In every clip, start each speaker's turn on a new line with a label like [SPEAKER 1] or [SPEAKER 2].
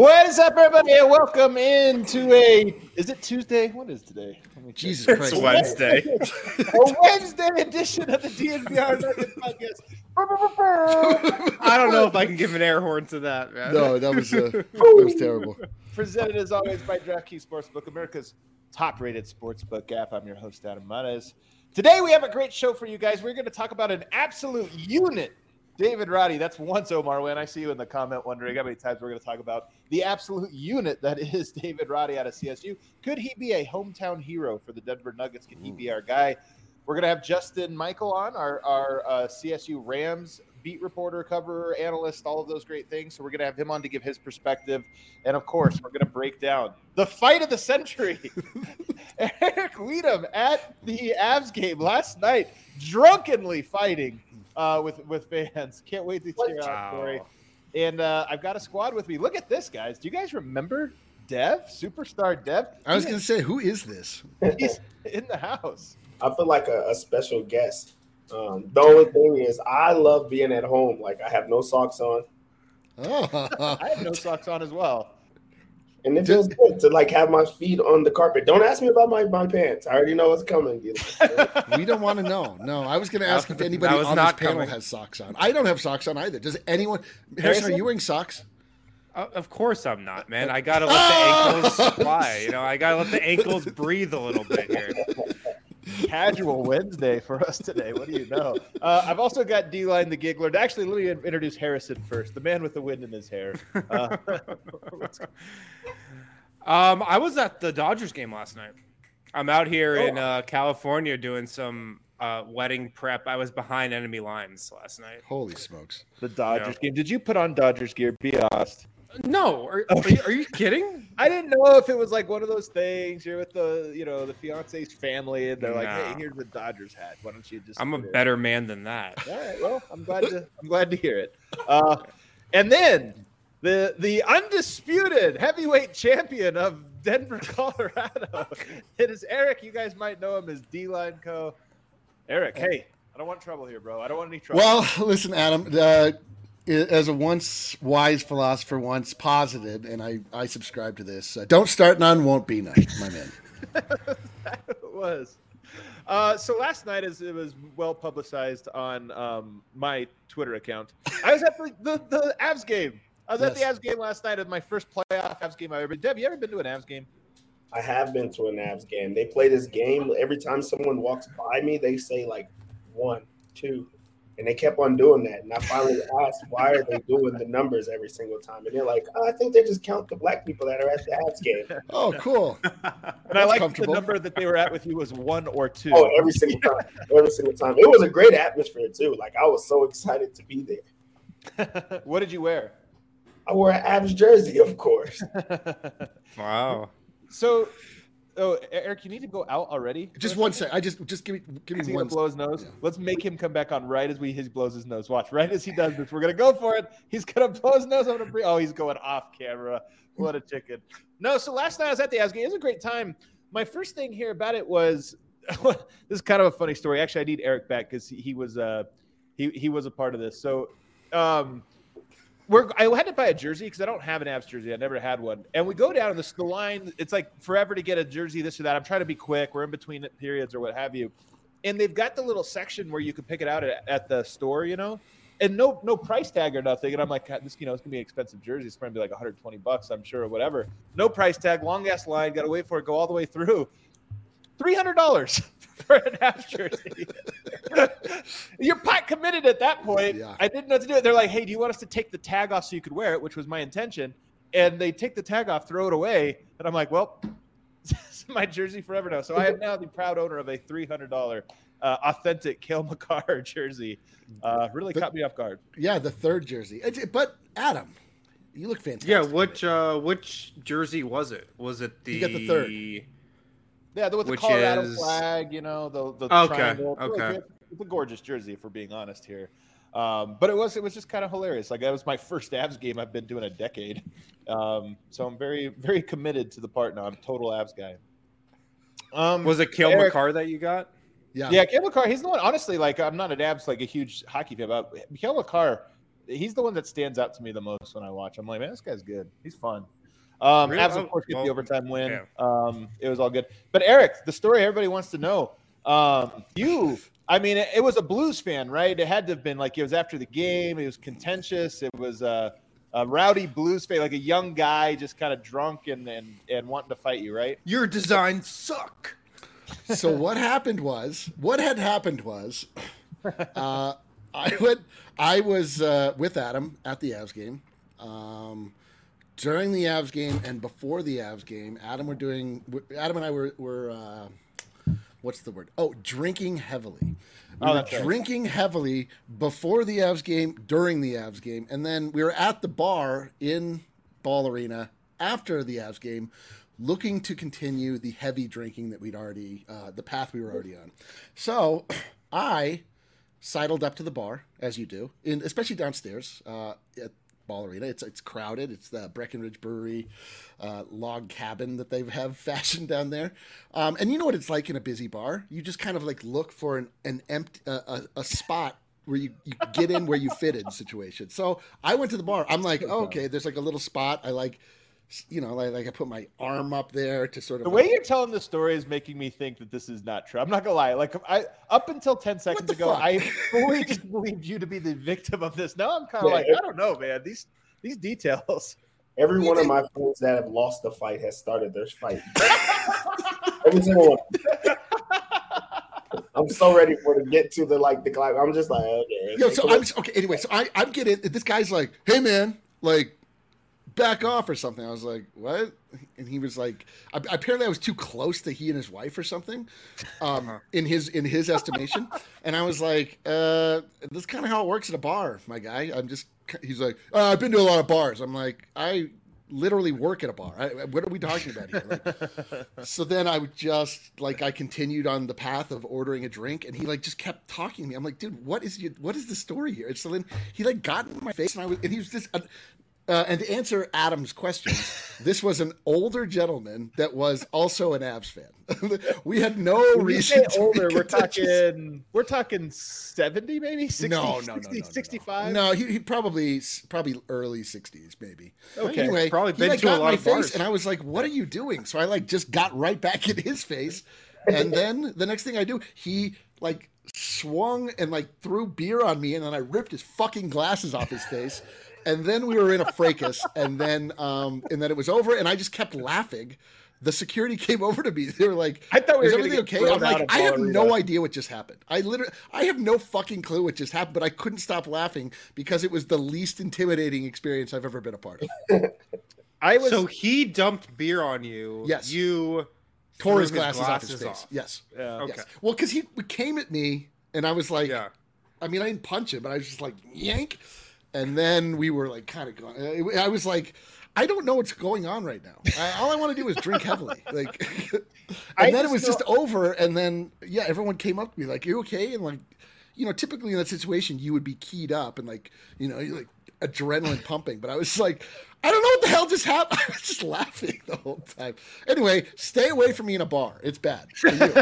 [SPEAKER 1] What is up, everybody, and welcome into a. Is it Tuesday? What is today? Let me check.
[SPEAKER 2] Jesus
[SPEAKER 1] It's
[SPEAKER 2] Christ.
[SPEAKER 1] Wednesday. a Wednesday edition of the DNVR Nuggets podcast.
[SPEAKER 3] I don't know if I can give an air horn to that, man.
[SPEAKER 2] No, that was uh, that was terrible.
[SPEAKER 1] Presented as always by DraftKings Sportsbook, America's top-rated sportsbook app. I'm your host, Adam Mares. Today we have a great show for you guys. We're going to talk about an absolute unit. David Roddy, that's once Omar Wynn. I see you in the comment wondering how many times we're going to talk about the absolute unit that is David Roddy out of CSU. Could he be a hometown hero for the Denver Nuggets? Can he be our guy? We're going to have Justin Michael on, our, our uh, CSU Rams beat reporter, cover analyst, all of those great things. So we're going to have him on to give his perspective. And of course, we're going to break down the fight of the century. Eric Weedham at the Avs game last night, drunkenly fighting uh, with, with fans. Can't wait to cheer out Corey. And uh, I've got a squad with me. Look at this, guys. Do you guys remember Dev, superstar Dev?
[SPEAKER 2] I was going to say, who is this?
[SPEAKER 1] He's in the house.
[SPEAKER 4] I feel like a, a special guest. Um, the only thing is, I love being at home. Like I have no socks on,
[SPEAKER 2] Oh,
[SPEAKER 1] I have no socks on as well.
[SPEAKER 4] And it feels good to like have my feet on the carpet. Don't ask me about my, my pants. I already know what's coming.
[SPEAKER 2] we don't want to know. No, I was going to ask if anybody
[SPEAKER 3] that was
[SPEAKER 2] on this panel
[SPEAKER 3] coming.
[SPEAKER 2] has socks on. I don't have socks on either. Does anyone? Harrison,
[SPEAKER 1] Harrison?
[SPEAKER 2] are you wearing socks?
[SPEAKER 3] Uh, of course I'm not, man. I gotta let the ankles fly. You know, I gotta let the ankles breathe a little bit here.
[SPEAKER 1] Casual Wednesday for us today. What do you know? Uh, I've also got D Line the Giggler. Actually, let me introduce Harrison first, the man with the wind in his hair. Uh,
[SPEAKER 3] Um, I was at the Dodgers game last night. I'm out here in
[SPEAKER 1] Oh.
[SPEAKER 3] uh, California doing some uh, wedding prep. I was behind enemy lines last night.
[SPEAKER 2] Holy smokes!
[SPEAKER 1] the Dodgers game. Did you put on Dodgers gear? Be honest.
[SPEAKER 3] No, are, are, you, are you kidding?
[SPEAKER 1] I didn't know if it was like one of those things. You're with the, you know, the fiance's family, and they're like, "Hey, here's the Dodgers hat. Why don't you just?"
[SPEAKER 3] I'm a
[SPEAKER 1] put it?"
[SPEAKER 3] better man than that.
[SPEAKER 1] All right. Well, I'm glad to. I'm glad to hear it. Uh, and then the the undisputed heavyweight champion of Denver, Colorado. It is Eric. You guys might know him as D Line Co. Eric, hey, I don't want trouble here, bro. I don't want any trouble.
[SPEAKER 2] Well, listen, Adam. Uh, i- as a once wise philosopher once posited, and I, I subscribe to this. Uh, don't start none, won't be none, my man.
[SPEAKER 1] it was. Uh, so last night, as it was well publicized on um, my Twitter account, I was at the, the, the Avs game. I was at the
[SPEAKER 2] Yes.
[SPEAKER 1] Avs game last night. It was my first playoff Avs game I've ever been. Deb, you ever been to an Avs game?
[SPEAKER 4] I have been to an Navs game. They play this game every time someone walks by me. They say like one, two, and they kept on doing that. And I finally asked, why are they doing the numbers every single time? And they're like, oh, I think they just count the black people that are at the Navs game.
[SPEAKER 2] Oh, cool.
[SPEAKER 1] And I like the number that they were at with you was one or two.
[SPEAKER 4] Oh, every single time, every single time. It was a great atmosphere too. Like I was so excited to be there.
[SPEAKER 1] what did you wear?
[SPEAKER 4] I wore an Avs jersey, of course.
[SPEAKER 3] Wow.
[SPEAKER 1] So, oh, Eric, you need to go out already.
[SPEAKER 2] Just one sec. I just just give me give me
[SPEAKER 1] he
[SPEAKER 2] one.
[SPEAKER 1] blow his nose? Let's make him come back on right as we he blows his nose. Watch, right as he does this, we're gonna go for it. He's gonna blow his nose. I'm gonna bring. Oh, he's going off camera. What a chicken! No, so last night I was at the Avs game. It was a great time. My first thing here about it was this is kind of a funny story. Actually, I need Eric back because he, he was uh he he was a part of this. So um we're I had to buy a jersey because I don't have an Avs jersey. I never had one. And we go down this the line. It's like forever to get a jersey, this or that. I'm trying to be quick. We're in between periods or what have you. And they've got the little section where you can pick it out at, at the store, you know, and no no price tag or nothing. And I'm like, this you know it's gonna be an expensive jersey. It's be like 120 bucks, I'm sure, or whatever. No price tag, long ass line. Got to wait for it, go all the way through. Three hundred dollars for an Avs jersey. You're pot committed at that point.
[SPEAKER 2] Yeah.
[SPEAKER 1] I didn't know what to do it. They're like, "Hey, do you want us to take the tag off so you could wear it?" Which was my intention. And they take the tag off, throw it away, and I'm like, "Well, this is my jersey forever now." So I am now the proud owner of a three hundred dollar uh, authentic Cale Makar jersey. Uh, really
[SPEAKER 2] But-
[SPEAKER 1] caught me off guard.
[SPEAKER 2] Yeah, the third jersey. But Adam, you look fantastic.
[SPEAKER 3] Yeah, which uh which jersey was it? Was it the
[SPEAKER 2] You got the third.
[SPEAKER 1] Yeah, the, with the Colorado
[SPEAKER 3] is-
[SPEAKER 1] flag, you know, the the
[SPEAKER 3] Okay,
[SPEAKER 1] triangle. It's
[SPEAKER 3] okay.
[SPEAKER 1] It's a gorgeous jersey, if we're being honest here. Um, but it was it was just kind of hilarious. Like that was my first Avs game I've been doing a decade, um, so I'm very very committed to the part now. I'm a total Avs guy. Um,
[SPEAKER 3] was it Kale
[SPEAKER 1] Eric-
[SPEAKER 3] Makar that you got?
[SPEAKER 2] Yeah.
[SPEAKER 1] yeah, Cale Makar. He's the one. Honestly, like I'm not an Avs like a huge hockey fan, but Cale Makar, he's the one that stands out to me the most when I watch. I'm like, man, this guy's good. He's fun. Um,
[SPEAKER 3] Really?
[SPEAKER 1] Avs,
[SPEAKER 3] Oh,
[SPEAKER 1] of course, get the overtime win.
[SPEAKER 3] yeah.
[SPEAKER 1] Um, it was all good. But Eric, the story everybody wants to know. Um, you, I mean, it, it was a Blues fan, right? It had to have been like it was after the game. It was contentious. It was a, a rowdy Blues fan, like a young guy, just kind of drunk and, and and wanting to fight you, right?
[SPEAKER 3] Your designs suck.
[SPEAKER 2] so what happened was what had happened was uh, I went I was uh, with Adam at the Avs game. Um, during the Avs game and before the Avs game, Adam were doing Adam and I were were uh, what's the word? Oh, drinking heavily. We
[SPEAKER 1] Oh,
[SPEAKER 2] were
[SPEAKER 1] that's right.
[SPEAKER 2] drinking heavily before the Avs game, during the Avs game, and then we were at the bar in Ball Arena after the Avs game, looking to continue the heavy drinking that we'd already, uh, the path we were already on. So I sidled up to the bar, as you do, in, especially downstairs uh, at Ball Arena. It's it's crowded. It's the Breckenridge Brewery uh, log cabin that they have fashioned down there. Um, and you know what it's like in a busy bar. You just kind of like look for an an empty uh, a, a spot where you, you get in where you fit in situation. So I went to the bar. I'm like, oh, okay, there's like a little spot. I like, you know, like, like I put my arm up there to sort of
[SPEAKER 1] The way you're telling the story is making me think that this is not true. I'm not gonna lie. Like I up until 10 seconds ago,
[SPEAKER 2] fuck?
[SPEAKER 1] I fully just believed you to be the victim of this. Now I'm kind of
[SPEAKER 4] Yeah.
[SPEAKER 1] like, I don't know, man. These these details.
[SPEAKER 4] Every one of my friends that have lost the fight has started their fight. Every single one. I'm so ready for to get to the like the climb. I'm just like, okay.
[SPEAKER 2] Yo, so I'm okay. Anyway, so I I'm getting this guy's like, hey man, like back off or something. I was like, what? And he was like, I- apparently I was too close to he and his wife or something, um, in his in his estimation. and I was like, uh, this is kind of how it works at a bar, my guy. I'm just. He's like, uh, I've been to a lot of bars. I'm like, I literally work at a bar. I, what are we talking about here? Like, so then I would just like I continued on the path of ordering a drink, and he like just kept talking to me. I'm like, dude, what is you? What is the story here? And so then he like got in my face, and I was, and he was just. Uh, uh, and to answer Adam's question, this was an older gentleman that was also an Avs fan. we had no
[SPEAKER 1] When
[SPEAKER 2] reason.
[SPEAKER 1] older, we're talking we're talking 70 maybe 60
[SPEAKER 2] No, no, no,
[SPEAKER 1] 60,
[SPEAKER 2] no, no, no.
[SPEAKER 1] 65
[SPEAKER 2] No, he, he probably probably early '60s, maybe.
[SPEAKER 1] Okay.
[SPEAKER 2] Anyway,
[SPEAKER 3] Probably
[SPEAKER 2] he
[SPEAKER 3] been
[SPEAKER 2] like
[SPEAKER 3] to a
[SPEAKER 2] got in
[SPEAKER 3] lot
[SPEAKER 2] my
[SPEAKER 3] of
[SPEAKER 2] face,
[SPEAKER 3] bars.
[SPEAKER 2] and I was like, "What are you doing?" So I like just got right back in his face, and then the next thing I do, he like swung and like threw beer on me, and then I ripped his fucking glasses off his face. And then we were in a fracas, and then um, and then it was over, and I just kept laughing the security came over to me. They were like,
[SPEAKER 1] I thought we
[SPEAKER 2] "Is
[SPEAKER 1] were
[SPEAKER 2] everything okay?" I'm like, "I have
[SPEAKER 1] Ballerina."
[SPEAKER 2] no idea what just happened. I literally, I have no fucking clue what just happened." But I couldn't stop laughing because it was the least intimidating experience I've ever been a part of.
[SPEAKER 1] I was
[SPEAKER 3] So he dumped beer on you.
[SPEAKER 2] Yes.
[SPEAKER 3] You
[SPEAKER 2] Tore
[SPEAKER 3] threw
[SPEAKER 2] his glasses, off his face.
[SPEAKER 3] off.
[SPEAKER 2] Yes.
[SPEAKER 1] yeah.
[SPEAKER 3] Okay.
[SPEAKER 2] Yes. Well, because he came at me, and I was like,
[SPEAKER 3] Yeah.
[SPEAKER 2] I mean, I didn't punch him, but I was just like yank, and then we were like kind of going. Uh, I was like, I don't know what's going on right now. I, all I want to do is drink heavily, like. and
[SPEAKER 1] I
[SPEAKER 2] then it was
[SPEAKER 1] know-
[SPEAKER 2] just over, and then yeah, everyone came up to me like, "You okay?" And like, you know, typically in that situation, you would be keyed up and like, you know, you're like adrenaline pumping. But I was like, I don't know what the hell just happened. I was just laughing the whole time. Anyway, stay away from me in a bar. It's bad, for you.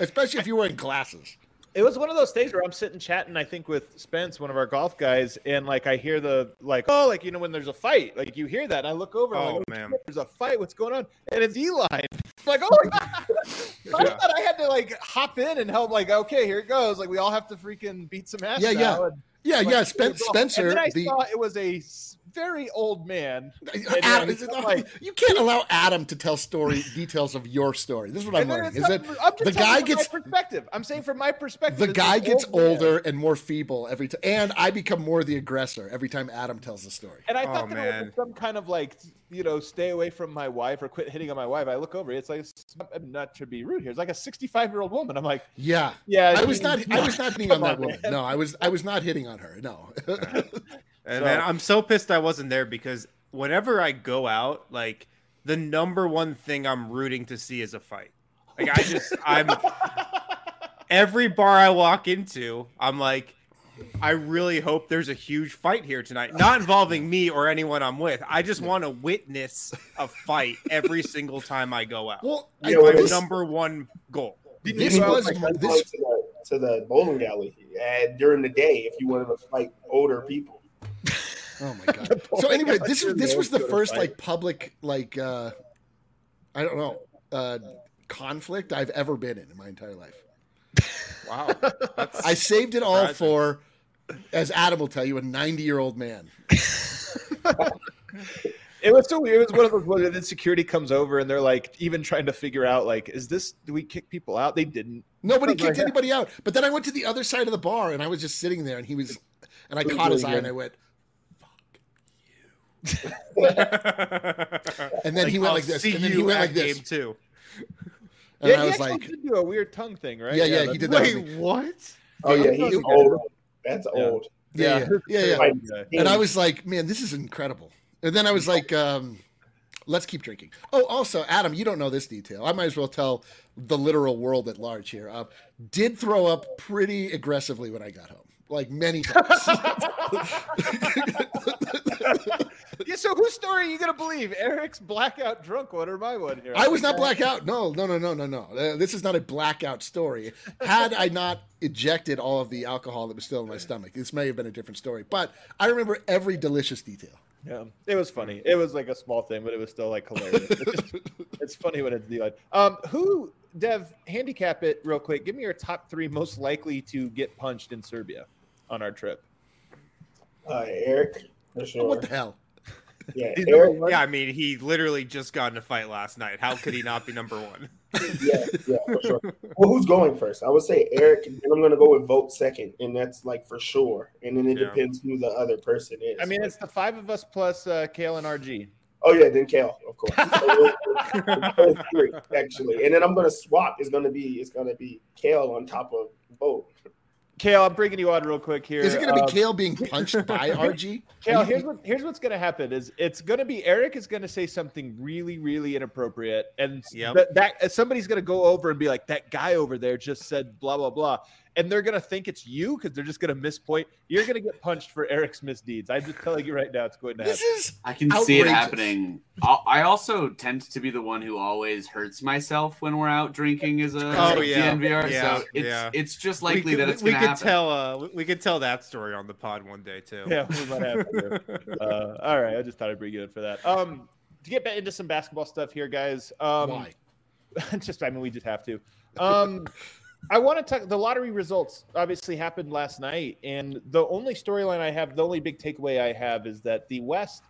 [SPEAKER 2] especially if you're wearing glasses.
[SPEAKER 1] It was one of those days where I'm sitting chatting, I think, with Spence, one of our golf guys, and like I hear the like, oh, like you know, when there's a fight, like you hear that, and I look over, I'm
[SPEAKER 3] oh,
[SPEAKER 1] oh,
[SPEAKER 3] man.
[SPEAKER 1] there's a fight, what's going on? And it's Eli. I'm like, oh my god! I
[SPEAKER 3] Yeah.
[SPEAKER 1] thought I had to like hop in and help. Like, okay, here it goes. Like we all have to freaking beat some ass.
[SPEAKER 2] Yeah, yeah.
[SPEAKER 1] and,
[SPEAKER 2] Yeah,
[SPEAKER 1] like,
[SPEAKER 2] yeah. Spen- Spencer,
[SPEAKER 1] And then I
[SPEAKER 2] the
[SPEAKER 1] saw it was a s- very old man.
[SPEAKER 2] Adam, is it-
[SPEAKER 1] like-
[SPEAKER 2] you can't allow Adam to tell story details of your story. This is what I'm learning. Is
[SPEAKER 1] not-
[SPEAKER 2] that
[SPEAKER 1] I'm just
[SPEAKER 2] the guy gets
[SPEAKER 1] my perspective. I'm saying from my perspective,
[SPEAKER 2] the guy gets
[SPEAKER 1] old man.
[SPEAKER 2] older and more feeble every time, and I become more the aggressor every time Adam tells the story.
[SPEAKER 1] And I
[SPEAKER 3] Oh,
[SPEAKER 1] thought there
[SPEAKER 3] man.
[SPEAKER 1] was some kind of like, you know, stay away from my wife or quit hitting on my wife. I look over, it's like, I'm not to be rude here. It's like a 65 year old woman. I'm like,
[SPEAKER 2] Yeah,
[SPEAKER 1] yeah,
[SPEAKER 2] I was
[SPEAKER 1] you-
[SPEAKER 2] not. I was not hitting on that woman.
[SPEAKER 1] man.
[SPEAKER 2] No, I was. I was not hitting on her. No.
[SPEAKER 3] And
[SPEAKER 1] So-
[SPEAKER 3] man, I'm so pissed I wasn't there because whenever I go out, like the number one thing I'm rooting to see is a fight. Like I just I'm every bar I walk into, I'm like I really hope there's a huge fight here tonight. Not involving me or anyone I'm with. I just want to witness a fight every single time I go out.
[SPEAKER 2] well, I,
[SPEAKER 4] You know,
[SPEAKER 3] My
[SPEAKER 4] was-
[SPEAKER 3] number one goal.
[SPEAKER 2] this
[SPEAKER 1] Well,
[SPEAKER 2] was
[SPEAKER 4] Like,
[SPEAKER 2] my-
[SPEAKER 4] I'm going
[SPEAKER 2] this.
[SPEAKER 4] to the, to the bowling alley uh, during the day if you wanted to fight older people.
[SPEAKER 2] Oh my god. So anyway, this
[SPEAKER 1] Sure,
[SPEAKER 2] this was the first
[SPEAKER 1] fight.
[SPEAKER 2] like public like uh I don't know uh conflict I've ever been in in my entire life.
[SPEAKER 3] Wow. That's,
[SPEAKER 2] I saved it all
[SPEAKER 3] Surprising.
[SPEAKER 2] for, as Adam will tell you, a 90 year old man.
[SPEAKER 1] It was so weird. It was one of those where then security comes over and they're like, even trying to figure out, like, is this, do we kick people out? They didn't.
[SPEAKER 2] Nobody kicked
[SPEAKER 1] God.
[SPEAKER 2] anybody out. But then I went to the other side of the bar and I was just sitting there and he was, and I caught his eye and I went, and then he went
[SPEAKER 3] I'll
[SPEAKER 2] like this.
[SPEAKER 3] See
[SPEAKER 2] And then
[SPEAKER 3] you
[SPEAKER 2] he went
[SPEAKER 3] at
[SPEAKER 2] like this.
[SPEAKER 3] game two.
[SPEAKER 2] And
[SPEAKER 1] yeah,
[SPEAKER 2] I
[SPEAKER 1] he
[SPEAKER 2] was
[SPEAKER 1] actually
[SPEAKER 2] like,
[SPEAKER 1] did do a weird tongue thing, right?
[SPEAKER 2] Yeah, yeah, he did that.
[SPEAKER 3] Wait, what?
[SPEAKER 4] Oh yeah,
[SPEAKER 2] Yeah.
[SPEAKER 4] he's old. That's
[SPEAKER 1] Yeah.
[SPEAKER 4] old.
[SPEAKER 2] yeah, yeah, yeah. yeah. And I was like, man, this is incredible. And then I was like, um, let's keep drinking. Oh, also, Adam, you don't know this detail. I might as well tell the literal world at large here. Uh, did throw up pretty aggressively when I got home, like many times.
[SPEAKER 1] Yeah, so whose story are you going to believe? Eric's blackout drunk one or my one here?
[SPEAKER 2] I was not blackout. No, no, no, no, no, no. Uh, this is not a blackout story. Had I not ejected all of the alcohol that was still in my stomach, this may have been a different story. But I remember every delicious detail.
[SPEAKER 1] Yeah, it was funny. It was like a small thing, but it was still like hilarious. it's, just- it's funny when it's the odd. Um, who, Dev, handicap it real quick. Give me your top three most likely to get punched in Serbia on our trip.
[SPEAKER 4] uh, Eric for sure.
[SPEAKER 2] What the hell?
[SPEAKER 4] Yeah,
[SPEAKER 1] He's
[SPEAKER 4] Eric.
[SPEAKER 3] Yeah, I mean, he literally just got in a fight last night. How could he not be number one?
[SPEAKER 4] Yeah, yeah, for sure. Well, who's going first? I would say Eric, and I'm gonna go with vote second, and that's like for sure. And then it
[SPEAKER 3] Yeah.
[SPEAKER 4] depends who the other person is.
[SPEAKER 1] I mean, it's the five of us plus uh, Kale and RG.
[SPEAKER 4] oh yeah, then Kale, of course. So we're- we're three, actually, and then I'm gonna swap. It's gonna be it's gonna be Kale on top of vote.
[SPEAKER 1] Kale, I'm bringing you on real quick here.
[SPEAKER 2] Is it going to be
[SPEAKER 1] Um,
[SPEAKER 2] Kale being punched by RG?
[SPEAKER 1] Kale, here's what here's what's gonna happen is it's gonna be Eric is gonna say something really really inappropriate, and
[SPEAKER 3] Yep.
[SPEAKER 1] that, that somebody's gonna go over and be like, that guy over there just said blah blah blah, and they're gonna think it's you because they're just gonna miss point. You're gonna get punched for Eric's misdeeds. I'm just telling you right now, it's going to happen.
[SPEAKER 2] This
[SPEAKER 1] happen.
[SPEAKER 2] is
[SPEAKER 5] I can see it happening. I'll, also tend to be the one who always hurts myself when we're out drinking as a
[SPEAKER 3] Oh, yeah.
[SPEAKER 5] DNVR.
[SPEAKER 3] Yeah,
[SPEAKER 5] so it's
[SPEAKER 3] yeah.
[SPEAKER 5] it's just likely
[SPEAKER 3] could-
[SPEAKER 5] that it's
[SPEAKER 3] we
[SPEAKER 5] going to
[SPEAKER 3] could
[SPEAKER 5] happen.
[SPEAKER 3] tell. Uh, we- we could tell that story on the pod one day too.
[SPEAKER 1] Yeah, we might have to. Uh, all right, I just thought I'd bring you in for that. Um, to get back into some basketball stuff here, guys. Um,
[SPEAKER 2] why.
[SPEAKER 1] just I mean we just have to. Um I want to talk the lottery results obviously happened last night and the only storyline I have the only big takeaway I have is that the West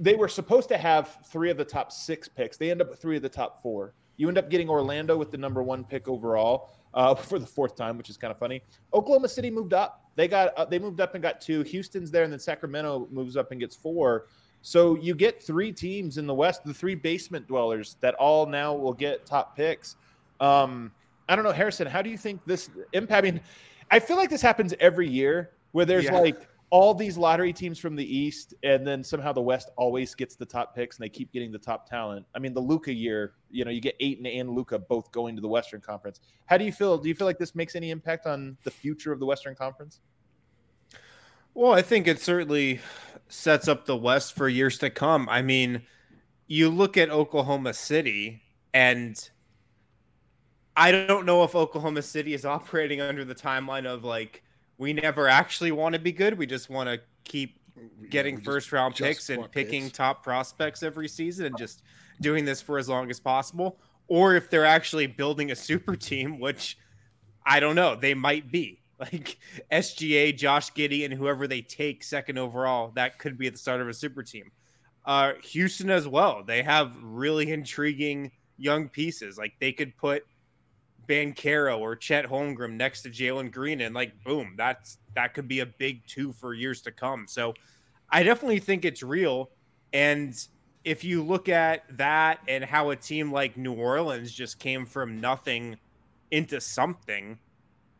[SPEAKER 1] they were supposed to have three of the top six picks. They end up with three of the top four. You end up getting Orlando with the number one pick overall uh, for the fourth time, which is kind of funny. Oklahoma City moved up. They got uh, they moved up and got two. Houston's there, and then Sacramento moves up and gets four. So you get three teams in the West, the three basement dwellers that all now will get top picks. Um, I don't know, Harrison. How do you think this impact? I mean, I feel like this happens every year where there's
[SPEAKER 3] Yeah.
[SPEAKER 1] like all these lottery teams from the East, and then somehow the West always gets the top picks, and they keep getting the top talent. I mean, the Luka year, you know, you get Ayton and Luka both going to the Western Conference. How do you feel? Do you feel like this makes any impact on the future of the Western Conference?
[SPEAKER 3] Well, I think it certainly sets up the West for years to come. I mean, you look at Oklahoma City, and I don't know if Oklahoma City is operating under the timeline of like, we never actually want to be good. We just want to keep getting
[SPEAKER 2] we just-
[SPEAKER 3] first round
[SPEAKER 2] just
[SPEAKER 3] picks and picking
[SPEAKER 2] picks.
[SPEAKER 3] top prospects every season and just doing this for as long as possible. Or if they're actually building a super team, which I don't know, they might be. Like SGA, Josh Giddey, and whoever they take second overall, that could be at the start of a super team. Uh, Houston as well. They have really intriguing young pieces. Like they could put Banchero or Chet Holmgren next to Jalen Green, and like boom, that's that could be a big two for years to come. So I definitely think it's real. And if you look at that and how a team like New Orleans just came from nothing into something,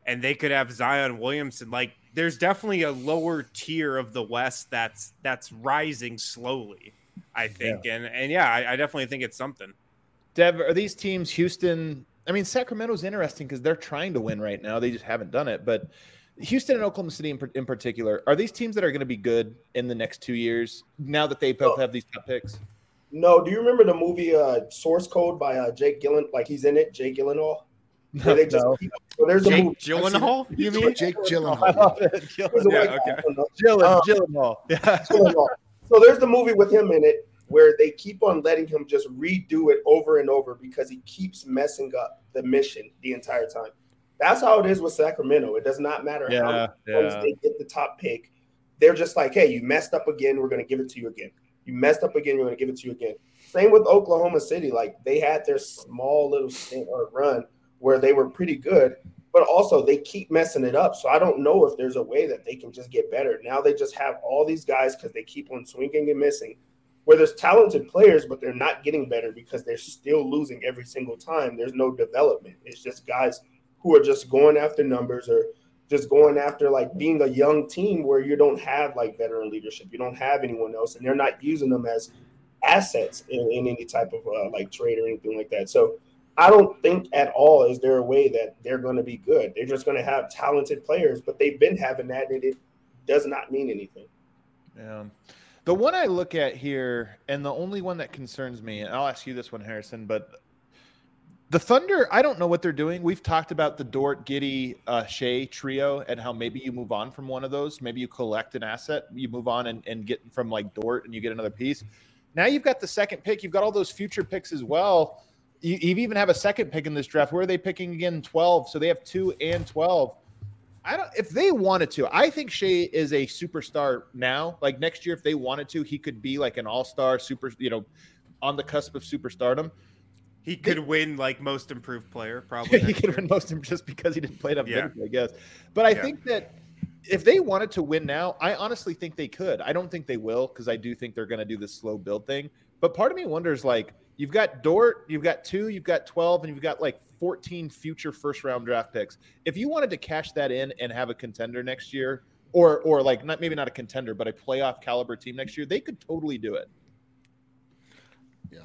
[SPEAKER 3] and they could have Zion Williamson, like there's definitely a lower tier of the West that's that's rising slowly. I think, and and yeah, I, I definitely think it's something.
[SPEAKER 1] Dev, are these teams Houston? I mean, Sacramento's interesting because they're trying to win right now. They just haven't done it. But Houston and Oklahoma City in, in particular, are these teams that are going to be good in the next two years now that they both have these top picks?
[SPEAKER 4] No, do you remember the movie uh, Source Code by uh, Jake Gillen? Like he's in it, Jake Gyllenhaal. Where they just
[SPEAKER 1] No.
[SPEAKER 4] keep- so there's a
[SPEAKER 3] Jake
[SPEAKER 4] movie.
[SPEAKER 3] Gyllenhaal, you mean?
[SPEAKER 2] Jake
[SPEAKER 1] I
[SPEAKER 2] Gyllenhaal.
[SPEAKER 1] love it.
[SPEAKER 4] There's a
[SPEAKER 1] Gyllenhaal.
[SPEAKER 3] Yeah,
[SPEAKER 4] guy,
[SPEAKER 3] okay.
[SPEAKER 4] I.
[SPEAKER 1] Gyllen-
[SPEAKER 4] Um,
[SPEAKER 1] Gyllenhaal. Yeah.
[SPEAKER 4] Gyllenhaal. So there's the movie with him in it where they keep on letting him just redo it over and over because he keeps messing up the mission the entire time. That's how it is with Sacramento. It does not matter how
[SPEAKER 1] Yeah,
[SPEAKER 4] times
[SPEAKER 1] yeah.
[SPEAKER 4] they get the top pick. They're just like, hey, you messed up again. We're going to give it to you again. You messed up again. We're going to give it to you again. Same with Oklahoma City. Like they had their small little stint or run where they were pretty good, but also they keep messing it up. So I don't know if there's a way that they can just get better. Now they just have all these guys because they keep on swinging and missing. Where there's talented players, but they're not getting better because they're still losing every single time. There's no development. It's just guys who are just going after numbers or just going after like being a young team where you don't have like veteran leadership. You don't have anyone else, and they're not using them as assets in, in any type of uh, like trade or anything like that. So I don't think at all is there a way that they're going to be good. They're just going to have talented players, but they've been having that, and it does not mean anything.
[SPEAKER 1] Yeah. The one I look at here, and the only one that concerns me, and I'll ask you this one, Harrison, but the Thunder, I don't know what they're doing. We've talked about the Dort, Giddey, uh, Shai trio and how maybe you move on from one of those. Maybe you collect an asset, you move on and, and get from like Dort and you get another piece. Now you've got the second pick. You've got all those future picks as well. You, you even have a second pick in this draft. Where are they picking again? 12. So they have two and 12. I don't if they wanted to. I think Shai is a superstar now. Like next year, if they wanted to, he could be like an all-star super, you know, on the cusp of superstardom.
[SPEAKER 3] He could win like most improved player, probably.
[SPEAKER 1] he could
[SPEAKER 3] year.
[SPEAKER 1] win most of them just because he didn't play enough
[SPEAKER 3] Yeah.
[SPEAKER 1] minutes, I guess. But I
[SPEAKER 3] Yeah.
[SPEAKER 1] think that if they wanted to win now, I honestly think they could. I don't think they will because I do think they're going to do this slow build thing. But part of me wonders like you've got Dort, you've got two, you've got 12, and you've got like 14 future first round draft picks. If you wanted to cash that in and have a contender next year, or or like not maybe not a contender, but a playoff caliber team next year, they could totally do it.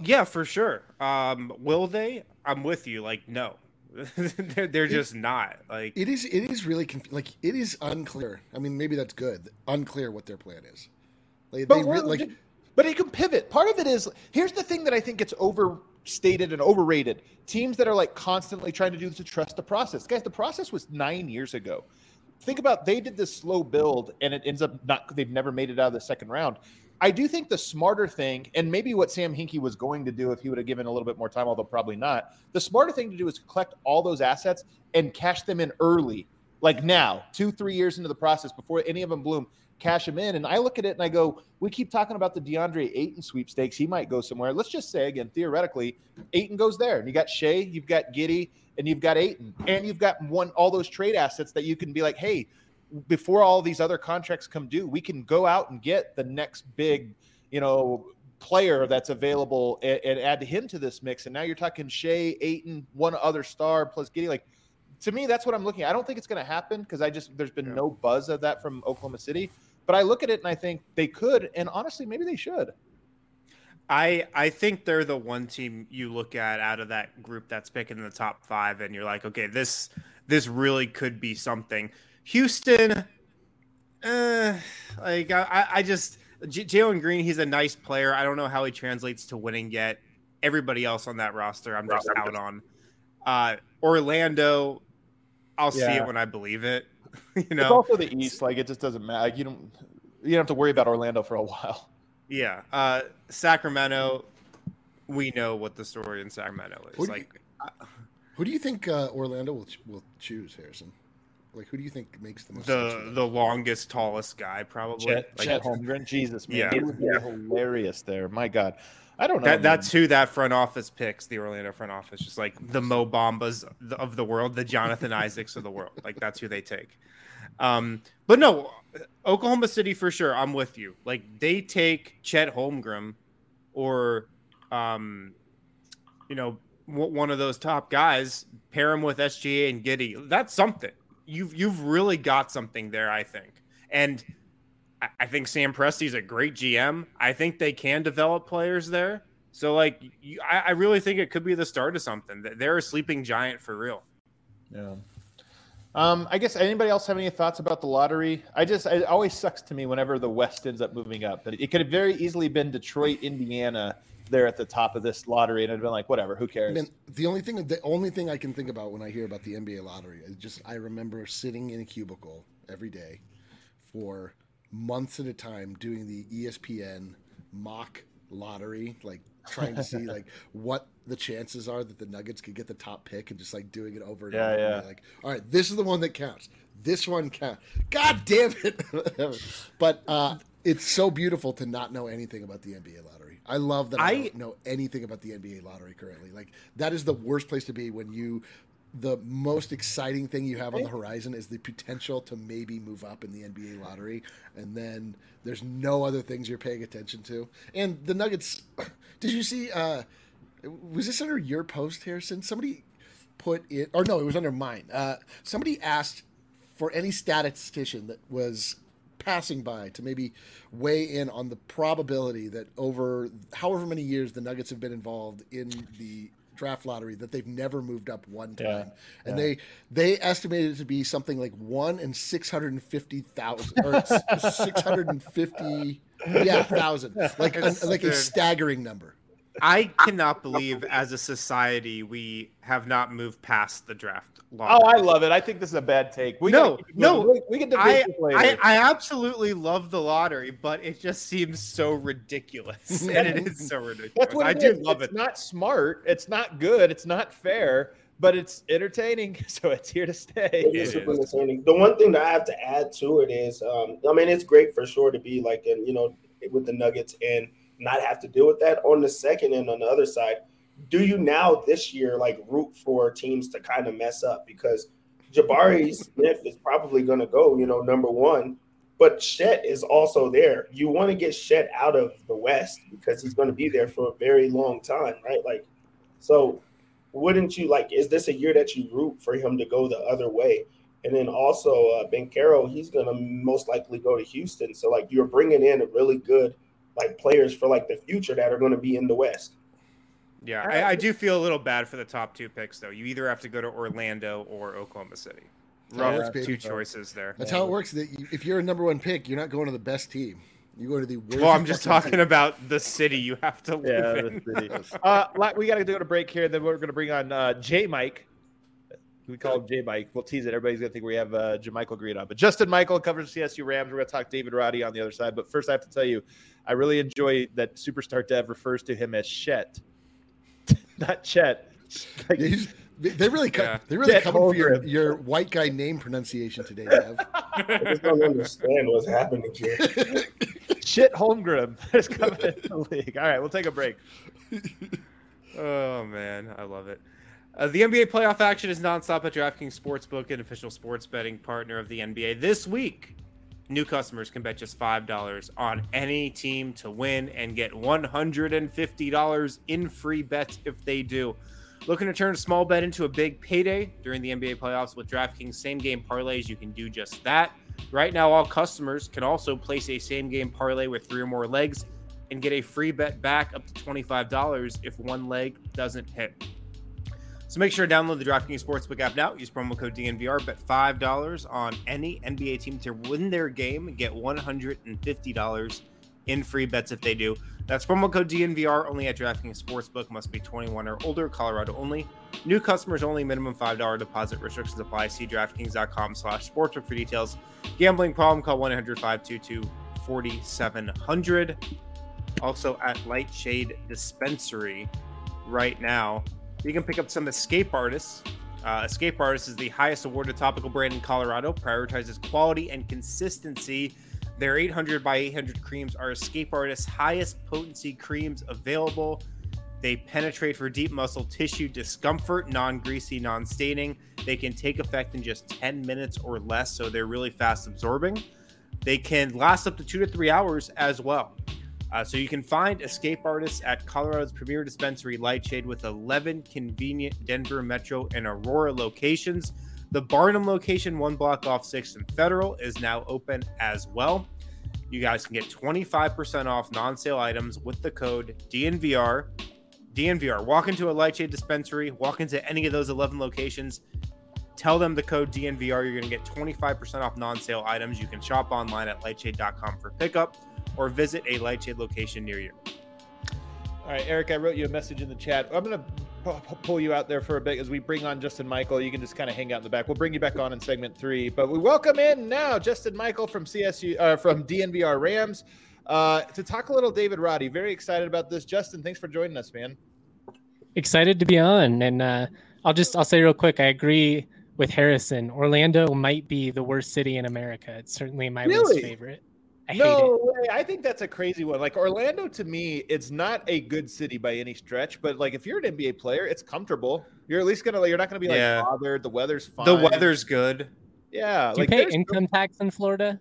[SPEAKER 3] Yeah, for sure. Um, will they? I'm with you. Like, no, they're, they're just not. Like,
[SPEAKER 2] It is. It is really conf- like it is unclear. I mean, maybe that's good. Unclear what their plan is. Like,
[SPEAKER 1] But
[SPEAKER 2] they
[SPEAKER 1] we're-
[SPEAKER 2] re- like
[SPEAKER 1] but it can pivot. Part of it is here's the thing that I think gets overstated and overrated. Teams that are like constantly trying to do to trust the process. Guys, the process was nine years ago. Think about they did this slow build and it ends up not they've never made it out of the second round. I do think the smarter thing, and maybe what Sam Hinkie was going to do if he would have given a little bit more time, although probably not, the smarter thing to do is collect all those assets and cash them in early, like now, two, three years into the process before any of them bloom. Cash him in. And I look at it and I go, we keep talking about the DeAndre Ayton sweepstakes. He might go somewhere. Let's just say again, theoretically, Ayton goes there. And you got Shai, you've got Giddey, and you've got Ayton, and you've got one all those trade assets that you can be like, hey, before all these other contracts come due, we can go out and get the next big, you know, player that's available and, and add him to this mix. And now you're talking Shai, Ayton, one other star plus Giddey. Like to me, that's what I'm looking at. I don't think it's going to happen because I just there's been no buzz of that from Oklahoma City. But I look at it and I think they could, and honestly, maybe they should.
[SPEAKER 3] I I think they're the one team you look at out of that group that's picking the top five, and you're like, okay, this this really could be something. Houston, uh, like I, I just J- Jalen Green, he's a nice player. I don't know how he translates to winning yet. Everybody else on that roster, I'm just out on. Uh, Orlando, I'll see it when I believe it. you
[SPEAKER 1] It's
[SPEAKER 3] know,
[SPEAKER 1] also the East. Like it just doesn't matter. Like, you don't you don't have to worry about Orlando for a while.
[SPEAKER 3] yeah. Uh, Sacramento, we know what the story in Sacramento is.
[SPEAKER 2] Who do you-
[SPEAKER 3] like,
[SPEAKER 2] Who do you think uh, Orlando will ch- will choose, Harrison? Like, who do you think makes the most sense?
[SPEAKER 3] the the longest, tallest guy, probably.
[SPEAKER 1] Chet,
[SPEAKER 3] Like,
[SPEAKER 1] Chet Holmgren, Jesus man,
[SPEAKER 3] Yeah.
[SPEAKER 1] he would be hilarious there. My God, I don't know.
[SPEAKER 3] That, that's who that front office picks. The Orlando front office, just like the Mo Bambas of the world, the Jonathan Isaacs of the world. Like that's who they take. Um, but no, Oklahoma City for sure. I'm with you. Like they take Chet Holmgren, or, um, you know, w- one of those top guys, pair him with SGA and Giddey. That's something. You've you've really got something there, I think. And I- I think Sam Presti's a great GM. I think they can develop players there. So like, you, I, I really think it could be the start of something. Th- They're a sleeping giant for real.
[SPEAKER 1] Yeah. Um, I guess anybody else have any thoughts about the lottery? I just it always sucks to me whenever the West ends up moving up. But it could have very easily been Detroit, Indiana, there at the top of this lottery, and it'd been like, whatever, who cares?
[SPEAKER 2] Man, the only thing, the only thing I can think about when I hear about the NBA lottery is just I remember sitting in a cubicle every day for months at a time doing the ESPN mock lottery, like trying to see like what the chances are that the Nuggets could get the top pick, and just like doing it over and
[SPEAKER 1] Yeah,
[SPEAKER 2] over.
[SPEAKER 1] yeah.
[SPEAKER 2] Like, all right, this is the one that counts. This one counts. God damn it! but uh, it's so beautiful to not know anything about the NBA lottery. I love that I,
[SPEAKER 3] I-
[SPEAKER 2] don't know anything about the NBA lottery currently. Like that is the worst place to be when you the most exciting thing you have on the horizon is the potential to maybe move up in the NBA lottery and then there's no other things you're paying attention to. And the Nuggets did you see uh was this under your post Harrison? Somebody put it or no, it was under mine. Uh somebody asked for any statistician that was passing by to maybe weigh in on the probability that over however many years the Nuggets have been involved in the draft lottery that they've never moved up one time,
[SPEAKER 1] Yeah,
[SPEAKER 2] and
[SPEAKER 1] yeah.
[SPEAKER 2] they they estimated it to be something like one in six hundred and fifty thousand or six hundred and fifty yeah thousand like a, like a staggering number.
[SPEAKER 3] I cannot believe, as a society, we have not moved past the draft.
[SPEAKER 1] oh,
[SPEAKER 3] lottery.
[SPEAKER 1] I love it. I think this is a bad take. We
[SPEAKER 3] no, no,
[SPEAKER 1] we, we can debate
[SPEAKER 3] I. I, I absolutely love the lottery, but it just seems so ridiculous, and it is so ridiculous.
[SPEAKER 1] That's what
[SPEAKER 3] I do
[SPEAKER 1] is.
[SPEAKER 3] love
[SPEAKER 1] it's
[SPEAKER 3] it.
[SPEAKER 1] It's not smart. It's not good. It's not fair, but it's entertaining. So it's here to stay.
[SPEAKER 4] It is super entertaining. The one thing that I have to add to it is, um, I mean, it's great for sure to be like, in, you know, with the Nuggets and not have to deal with that. On the second and on the other side, do you now this year like root for teams to kind of mess up because Jabari Smith is probably going to go, you know, number one, but Shet is also there. You want to get Shet out of the West because he's going to be there for a very long time, right? Like, so wouldn't you like? Is this a year that you root for him to go the other way? And then also uh, Banchero, he's going to most likely go to Houston. So like you're bringing in a really good like players for like the future that are going to be in the West.
[SPEAKER 3] Yeah, I, I do feel a little bad for the top two picks, though. You either have to go to Orlando or Oklahoma City. Rough
[SPEAKER 2] Yeah,
[SPEAKER 3] two choices there.
[SPEAKER 2] That's how it works. That if you're a number one pick, you're not going to the best team. You go to the worst.
[SPEAKER 3] Well, I'm just talking
[SPEAKER 2] team.
[SPEAKER 3] about the city you have to live
[SPEAKER 1] Yeah,
[SPEAKER 3] in.
[SPEAKER 1] the city. uh, we got to go to break here. Then we're going to bring on uh, J Mike. We call him J Mike. We'll tease it. Everybody's going to think we have uh, JaMychal Green on. But Justin Michael covers CSU Rams. We're going to talk David Roddy on the other side. But first, I have to tell you, I really enjoy that Superstar Dev refers to him as Shet, not Chet. Like,
[SPEAKER 2] Yeah, they- they really, co-
[SPEAKER 3] Yeah.
[SPEAKER 2] they really
[SPEAKER 1] Get
[SPEAKER 2] coming for your,
[SPEAKER 1] over
[SPEAKER 2] your white guy name pronunciation today, Dev.
[SPEAKER 4] I just don't understand what's happening here.
[SPEAKER 1] Shit Holmgren is coming into the league. All right, we'll take a break.
[SPEAKER 3] Oh man, I love it. Uh, the NBA playoff action is nonstop at DraftKings Sportsbook, an official sports betting partner of the NBA. This week, new customers can bet just five dollars on any team to win and get one hundred and fifty dollars in free bets if they do. Looking to turn a small bet into a big payday during the NBA playoffs with DraftKings same game parlays? You can do just that. Right now, all customers can also place a same game parlay with three or more legs and get a free bet back up to $25 if one leg doesn't hit. So make sure to download the DraftKings Sportsbook app now. Use promo code DNVR. Bet $5 on any NBA team to win their game get $150 in free bets if they do. That's promo code DNVR only at DraftKings Sportsbook. Must be 21 or older. Colorado only. New customers only. Minimum $5 deposit. Restrictions apply. See DraftKings.com slash sportsbook for details. Gambling problem? Call 1-800-522-4700. Also at Lightshade Dispensary right now. You can pick up some Escape Artists. Uh, Escape Artists is the highest awarded topical brand in Colorado, prioritizes quality and consistency. Their 800 by 800 creams are Escape Artists' highest potency creams available. They penetrate for deep muscle tissue discomfort, non greasy, non staining. They can take effect in just 10 minutes or less, so they're really fast absorbing. They can last up to two to three hours as well. Uh, so you can find Escape Artists at Colorado's premier dispensary, Lightshade, with 11 convenient Denver Metro and Aurora locations. The Barnum location, one block off 6th and Federal, is now open as well. You guys can get 25% off non sale items with the code DNVR. DNVR. Walk into a Lightshade dispensary, walk into any of those 11 locations, tell them the code DNVR. You're going to get 25% off non sale items. You can shop online at lightshade.com for pickup or visit a Lightshade location near you.
[SPEAKER 1] All right, Eric, I wrote you a message in the chat. I'm going to pull you out there for a bit as we bring on Justin Michael. You can just kind of hang out in the back. We'll bring you back on in segment three, but we welcome in now Justin Michael from CSU, uh, from DNVR Rams, uh, to talk a little David Roddy. Very excited about this. Justin, thanks for joining us, man.
[SPEAKER 6] Excited to be on, and uh, I'll just I'll say real quick. I agree with Harrison. Orlando might be the worst city in America. It's certainly my
[SPEAKER 1] Really?
[SPEAKER 6] least favorite. I
[SPEAKER 1] no way. I think that's a crazy one. Like Orlando, to me, it's not a good city by any stretch. But like, if you're an NBA player, it's comfortable. You're at least gonna. You're not gonna be like
[SPEAKER 3] Yeah.
[SPEAKER 1] bothered. The weather's fine.
[SPEAKER 3] The weather's good.
[SPEAKER 1] Yeah.
[SPEAKER 6] Do you pay
[SPEAKER 1] there's no-
[SPEAKER 6] income tax in Florida?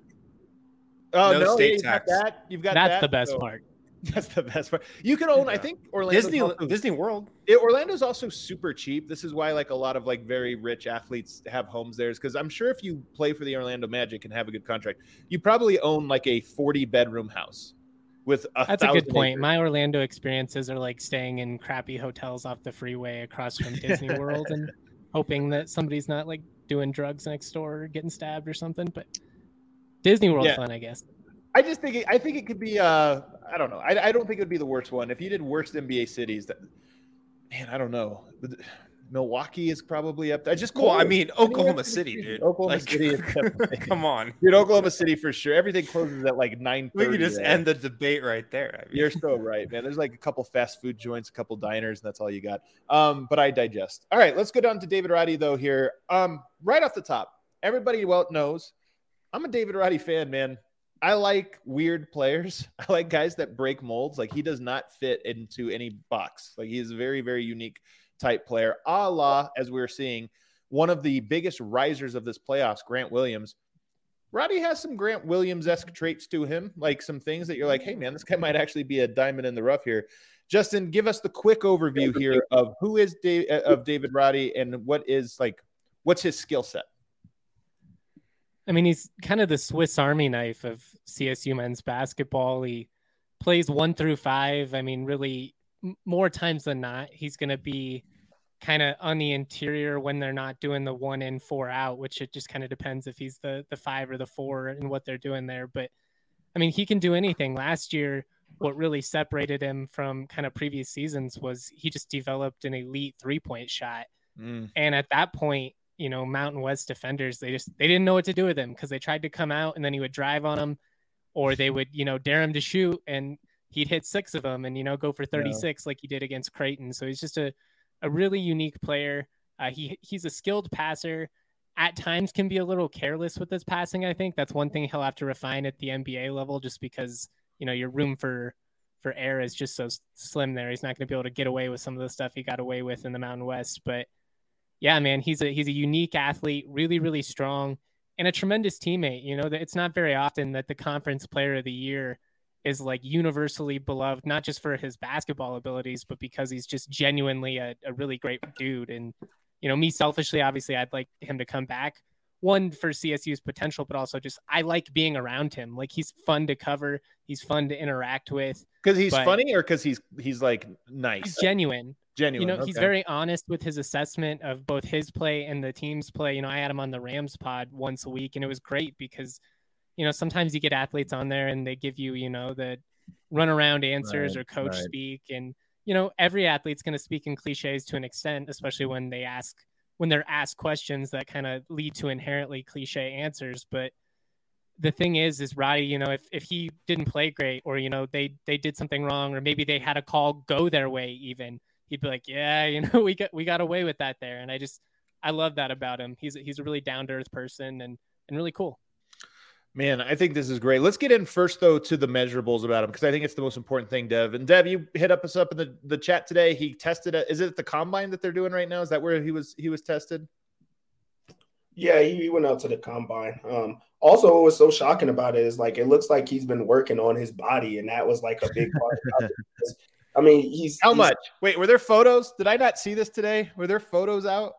[SPEAKER 1] Oh
[SPEAKER 3] No
[SPEAKER 1] no,
[SPEAKER 3] state
[SPEAKER 1] yeah,
[SPEAKER 3] tax.
[SPEAKER 1] got that. You've got
[SPEAKER 6] That's
[SPEAKER 1] that,
[SPEAKER 6] the best
[SPEAKER 1] so-
[SPEAKER 6] part.
[SPEAKER 1] That's the best part. You can own. I think Orlando
[SPEAKER 3] Disney
[SPEAKER 1] also-
[SPEAKER 3] Disney World.
[SPEAKER 1] it, Orlando's also super cheap. This is why like a lot of like very rich athletes have homes there, is Because I'm sure if you play for the Orlando Magic and have a good contract, you probably own like a 40 bedroom house with a
[SPEAKER 6] That's a good point.
[SPEAKER 1] acres.
[SPEAKER 6] My Orlando experiences are like staying in crappy hotels off the freeway across from Disney World and hoping that somebody's not like doing drugs next door or getting stabbed or something. But Disney World's
[SPEAKER 1] Yeah.
[SPEAKER 6] fun, I guess.
[SPEAKER 1] I just think it, I think it could be. Uh, I don't know. I, I don't think it would be the worst one. If you did worst NBA cities, that man, I don't know. Milwaukee is probably up there. I just
[SPEAKER 3] Well, I mean, Oklahoma City, dude.
[SPEAKER 1] Oklahoma
[SPEAKER 3] Like,
[SPEAKER 1] City is.
[SPEAKER 3] Come on.
[SPEAKER 1] Dude, Oklahoma City for sure. Everything closes at like nine
[SPEAKER 3] We can just end the debate right there. I mean,
[SPEAKER 1] You're so right, man. There's like a couple fast food joints, a couple diners, and that's all you got. Um, but I digest. All right, let's go down to David Roddy though here. Um, right off the top, everybody well knows I'm a David Roddy fan, man. I like weird players. I like guys that break molds. Like he does not fit into any box. Like he is a very, very unique type player. A la, as we are seeing, one of the biggest risers of this playoffs, Grant Williams. Roddy has some Grant Williams esque traits to him, like some things that you're like, hey, man, this guy might actually be a diamond in the rough here. Justin, give us the quick overview here of who is Dave, uh, of David Roddy and what is like, what's his skill set?
[SPEAKER 6] I mean, he's kind of the Swiss Army knife of CSU men's basketball. He plays one through five. I mean, really, more times than not, he's going to be kind of on the interior when they're not doing the one in, four out, which it just kind of depends if he's the the five or the four and what they're doing there. But I mean, he can do anything. Last year, what really separated him from kind of previous seasons was he just developed an elite three point shot. Mm. And at that point, you know, Mountain West defenders, they just they didn't know what to do with him because they tried to come out and then he would drive on them, or they would, you know, dare him to shoot and he'd hit six of them and you know go for 36 like he did against Creighton. So he's just a a really unique player. Uh, he he's a skilled passer, at times can be a little careless with his passing. I think that's one thing he'll have to refine at the NBA level, just because you know your room for for air is just so slim there. He's not going to be able to get away with some of the stuff he got away with in the Mountain West. But yeah, man, he's a he's a unique athlete, really really strong, and a tremendous teammate. You know, it's not very often that the conference player of the year is like universally beloved, not just for his basketball abilities, but because he's just genuinely a, a really great dude. And you know, me selfishly, obviously, I'd like him to come back. One for CSU's potential, but also just I like being around him. Like he's fun to cover, he's fun to interact with.
[SPEAKER 1] Because he's funny, or because he's he's like nice,
[SPEAKER 6] He's genuine.
[SPEAKER 1] Genuine.
[SPEAKER 6] You know, he's very honest with his assessment of both his play and the team's play. You know, I had him on the Rams pod once a week, and it was great because, you know, sometimes you get athletes on there and they give you, you know, the runaround answers
[SPEAKER 1] Right,
[SPEAKER 6] or coach
[SPEAKER 1] right.
[SPEAKER 6] speak. And, you know, every athlete's going to speak in cliches to an extent, especially when they ask, when they're asked questions that kind of lead to inherently cliche answers. But the thing is, is Roddy, you know, if, if he didn't play great or, you know, they, they did something wrong or maybe they had a call go their way even, he'd be like, yeah, you know, we got, we got away with that there. And I just, I love that about him. He's, he's a really down to earth person and, and really cool.
[SPEAKER 1] Man, I think this is great. Let's get in first though to the measurables about him because I think it's the most important thing, Dev. And Dev, you hit up us up in the, the chat today. He tested Is it the combine that they're doing right now? Is that where he was he was tested?
[SPEAKER 4] Yeah, he, he went out to the combine. Um, also, what was so shocking about it is like it looks like he's been working on his body, and that was like a big part. of it. Because, I mean, he's
[SPEAKER 1] How
[SPEAKER 4] he's-
[SPEAKER 1] much? Wait, were there photos? Did I not see this today? Were there photos out?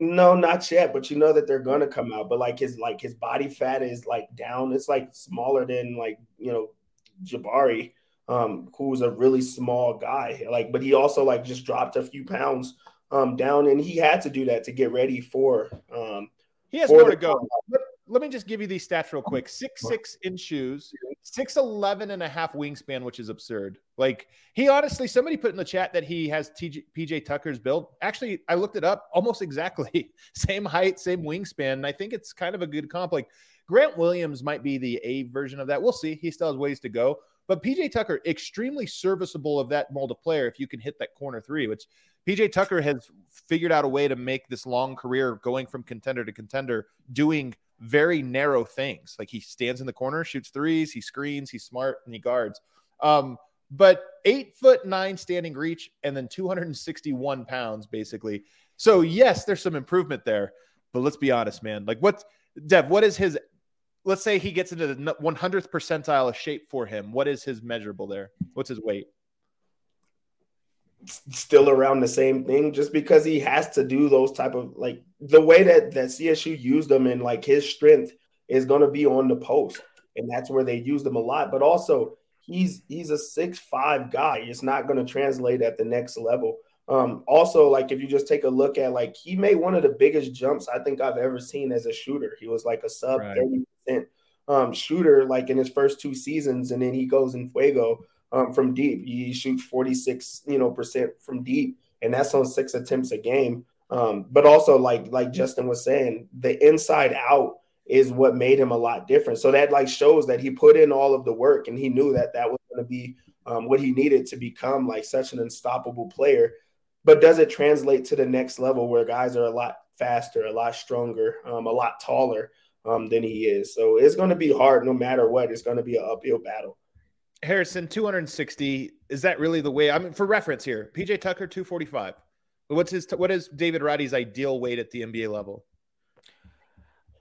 [SPEAKER 4] No, not yet, but you know that they're gonna come out. But like his like his body fat is like down. It's like smaller than like you know Jabari, um, who's a really small guy. Like, but he also like just dropped a few pounds um down, and he had to do that to get ready for um
[SPEAKER 1] He has more to go. Let, me just give you these stats real quick. Six six in shoes, six eleven and a half wingspan, which is absurd. Like he honestly, somebody put in the chat that he has TJ, PJ Tucker's build. Actually, I looked it up, almost exactly same height, same wingspan. And I think it's kind of a good comp. Like Grant Williams might be the A version of that. We'll see. He still has ways to go. But PJ Tucker, extremely serviceable of that mold of player if you can hit that corner three, which PJ Tucker has figured out a way to make this long career going from contender to contender, doing very narrow things. Like he stands in the corner, shoots threes, he screens, he's smart, and he guards. Um, but eight foot nine standing reach and then 261 pounds basically. So, yes, there's some improvement there. But let's be honest, man. Like, what, Dev, what is his, let's say he gets into the 100th percentile of shape for him. What is his measurable there? What's his weight?
[SPEAKER 4] Still around the same thing just because he has to do those type of like the way that that CSU used them and like his strength is going to be on the post and that's where they use them a lot. But also he's he's a six five guy. It's not going to translate at the next level. Um also like if you just take a look at like he made one of the biggest jumps I think I've ever seen as a shooter. He was like a sub
[SPEAKER 1] Right.
[SPEAKER 4] 30% um shooter like in his first two seasons and then he goes in fuego um, from deep. He shoots 46, you know, percent from deep, and that's on six attempts a game. Um, but also, like like Justin was saying, the inside out is what made him a lot different. So that like shows that he put in all of the work, and he knew that that was going to be um, what he needed to become like such an unstoppable player. But does it translate to the next level where guys are a lot faster, a lot stronger, um, a lot taller um, than he is? So it's going to be hard no matter what. It's going to be an uphill battle.
[SPEAKER 1] Harrison, 260. Is that really the way? I mean, for reference here, PJ Tucker, 245. What's his, what is David Roddy's ideal weight at the NBA level?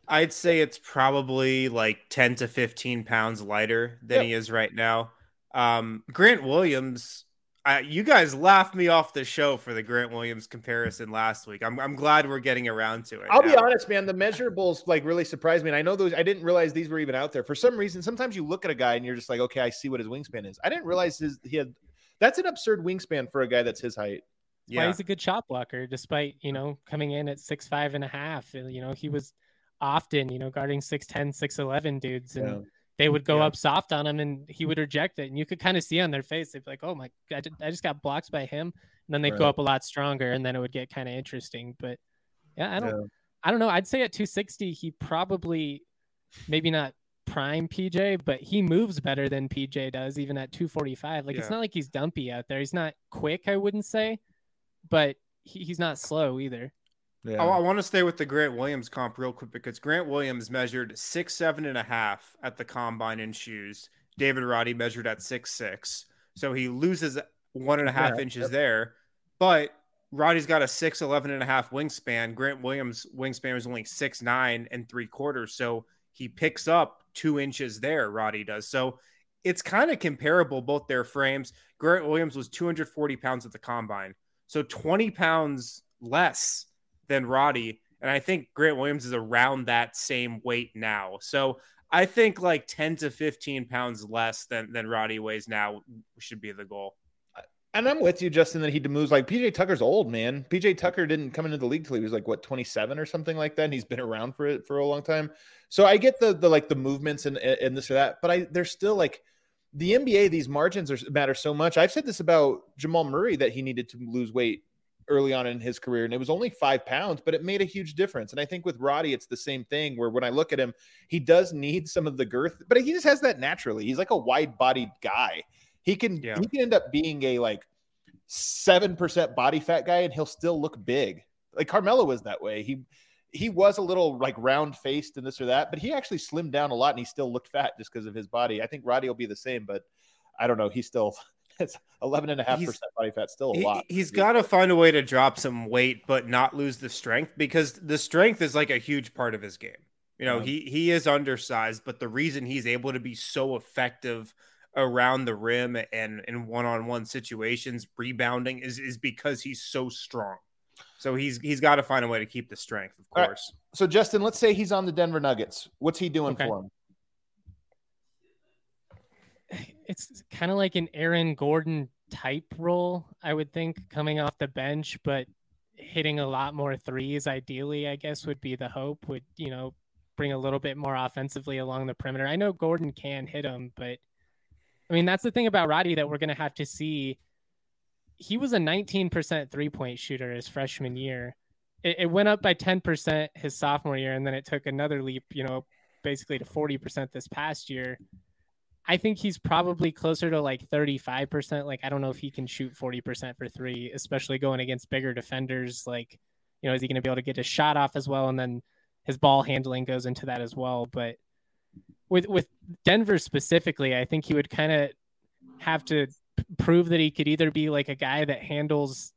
[SPEAKER 3] I'd say it's probably like 10 to 15 pounds lighter than
[SPEAKER 1] Yep.
[SPEAKER 3] he is right now. Um, Grant Williams, I, you guys laughed me off the show for the Grant Williams comparison last week. I'm, I'm glad we're getting around to it.
[SPEAKER 1] I'll be honest, man. The measurables like really surprised me. And I know those, I didn't realize these were even out there. For some reason, sometimes you look at a guy and you're just like, okay, I see what his wingspan is. I didn't realize his, he had, that's an absurd wingspan for a guy that's his height.
[SPEAKER 6] That's why he's a good shot blocker, despite you know coming in at six five and a half. You know, he hmm. was often you know guarding 6'10", 6'11 dudes, and
[SPEAKER 1] Yeah.
[SPEAKER 6] They mm, would go
[SPEAKER 1] Yeah.
[SPEAKER 6] up soft on him, and he would reject it. And you could kind of see on their face, they'd be like, "Oh my, I, did, I just got blocked by him." And then they'd go up a lot stronger, and then it would get kind of interesting. But yeah, I don't,
[SPEAKER 1] Yeah.
[SPEAKER 6] I don't know. I'd say at two sixty, he probably, maybe not prime PJ, but he moves better than PJ does, even at 245. Like, it's not like he's dumpy out there. He's not quick, I wouldn't say, but he, he's not slow either.
[SPEAKER 1] Yeah.
[SPEAKER 3] Oh, I, I want to stay with the Grant Williams comp real quick because Grant Williams measured six seven and a half at the combine in shoes. David Roddy measured at six six, so he loses one and a half
[SPEAKER 1] Yeah.
[SPEAKER 3] inches there. But Roddy's got a six eleven and a half wingspan. Grant Williams' wingspan was only six nine and three quarters, so he picks up two inches there. Roddy does so. It's kind of comparable both their frames. Grant Williams was 240 pounds at the combine, so 20 pounds less than Roddy. And I think Grant Williams is around that same weight now. So I think like 10 to 15 pounds less than, than Roddy weighs now should be the goal.
[SPEAKER 1] And I'm with you, Justin, that he moves like PJ Tucker's old, man. PJ Tucker didn't come into the league till he was like what 27 or something like that. And he's been around for it for a long time. So I get the the like the movements and and this or that, but I there's still like the NBA, these margins are matter so much. I've said this about Jamal Murray that he needed to lose weight early on in his career, and it was only five pounds, but it made a huge difference. And I think with Roddy, it's the same thing where when I look at him, he does need some of the girth, but he just has that naturally. He's like a wide bodied guy. He can
[SPEAKER 3] Yeah.
[SPEAKER 1] he can end up being a like seven percent body fat guy, and he'll still look big. Like Carmelo was that way. He he was a little like round faced and this or that, but he actually slimmed down a lot and he still looked fat just because of his body. I think Roddy will be the same, but I don't know. He's still it's 11 and a half percent body fat, still a lot.
[SPEAKER 3] He, has got to find a way to drop some weight, but not lose the strength because the strength is like a huge part of his game. You know,
[SPEAKER 1] Yeah.
[SPEAKER 3] he he is undersized, but the reason he's able to be so effective around the rim and in one-on-one situations, rebounding is is because he's so strong. So he's he's got to find a way to keep the strength, of
[SPEAKER 1] All right.
[SPEAKER 3] course.
[SPEAKER 1] So Justin, let's say he's on the Denver Nuggets. What's he doing
[SPEAKER 6] Okay.
[SPEAKER 1] for him?
[SPEAKER 6] It's kind of like an Aaron Gordon type role, I would think, coming off the bench, but hitting a lot more threes, ideally, I guess would be the hope, would, you know, bring a little bit more offensively along the perimeter. I know Gordon can hit them, but I mean, that's the thing about Roddy that we're going to have to see. He was a 19% three point shooter his freshman year. It, it went up by 10% his sophomore year, and then it took another leap, you know, basically to 40% this past year. I think he's probably closer to like 35%. Like, I don't know if he can shoot 40% for three, especially going against bigger defenders. Like, you know, is he going to be able to get his shot off as well? And then his ball handling goes into that as well. But with, with Denver specifically, I think he would kind of have to prove that he could either be like a guy that handles,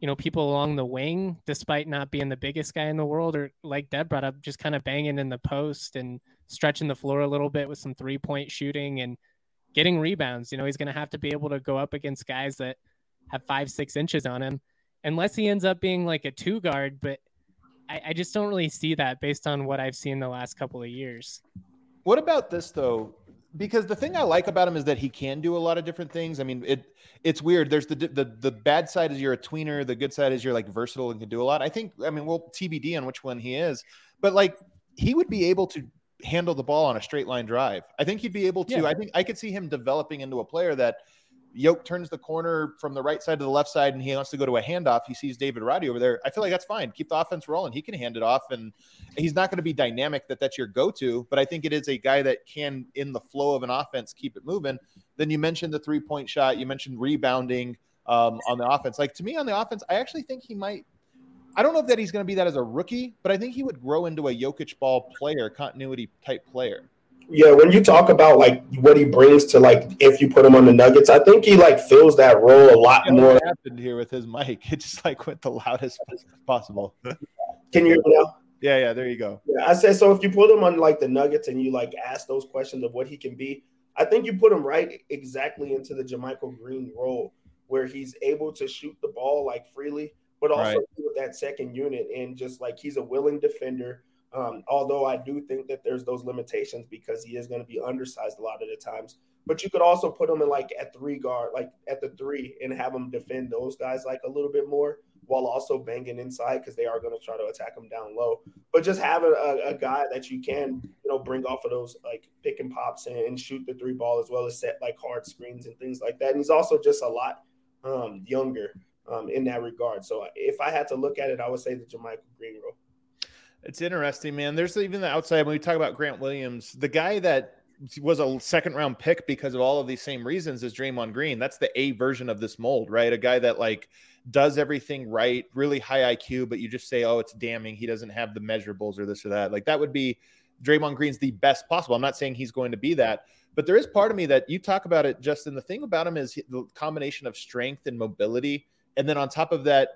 [SPEAKER 6] you know, people along the wing despite not being the biggest guy in the world, or like Dev brought up, just kind of banging in the post and stretching the floor a little bit with some three point shooting and getting rebounds. You know, he's going to have to be able to go up against guys that have five, six inches on him, unless he ends up being like a two guard. But I, I just don't really see that based on what I've seen the last couple of years.
[SPEAKER 1] What about this though? Because the thing I like about him is that he can do a lot of different things. I mean, it it's weird. There's the the the bad side is you're a tweener. The good side is you're like versatile and can do a lot. I think. I mean, we'll TBD on which one he is, but like he would be able to handle the ball on a straight line drive. I think he'd be able to.
[SPEAKER 6] Yeah.
[SPEAKER 1] I think I could see him developing into a player that Yoke turns the corner from the right side to the left side and he wants to go to a handoff. He sees David Roddy over there. I feel like that's fine. Keep the offense rolling. He can hand it off and he's not going to be dynamic that that's your go-to, but I think it is a guy that can in the flow of an offense keep it moving. Then you mentioned the three-point shot, you mentioned rebounding um, on the offense. Like to me on the offense, I actually think he might I don't know if that he's going to be that as a rookie, but I think he would grow into a Jokic ball player, continuity type player.
[SPEAKER 4] Yeah, when you talk about like what he brings to like if you put him on the Nuggets, I think he like fills that role a lot
[SPEAKER 1] know
[SPEAKER 4] more.
[SPEAKER 1] what happened here with his mic? It just like went the loudest possible.
[SPEAKER 4] Can you hear me now?
[SPEAKER 1] Yeah, yeah, there you go.
[SPEAKER 4] Yeah, I said so. If you put him on like the Nuggets and you like ask those questions of what he can be, I think you put him right exactly into the JaMychal Green role where he's able to shoot the ball like freely, but also
[SPEAKER 1] Right.
[SPEAKER 4] with that second unit and just like he's a willing defender. Um, although I do think that there's those limitations because he is going to be undersized a lot of the times. But you could also put him in like at three guard, like at the three, and have him defend those guys like a little bit more while also banging inside because they are going to try to attack him down low. But just having a, a guy that you can, you know, bring off of those like pick and pops and, and shoot the three ball as well as set like hard screens and things like that. And he's also just a lot um, younger um, in that regard. So if I had to look at it, I would say the JaMychal Green role.
[SPEAKER 1] It's interesting, man. There's even the outside when we talk about Grant Williams, the guy that was a second round pick because of all of these same reasons as Draymond Green. That's the A version of this mold, right? A guy that like does everything right, really high IQ, but you just say, oh, it's damning. He doesn't have the measurables or this or that. Like that would be Draymond Green's the best possible. I'm not saying he's going to be that, but there is part of me that you talk about it, Justin. The thing about him is the combination of strength and mobility. And then on top of that,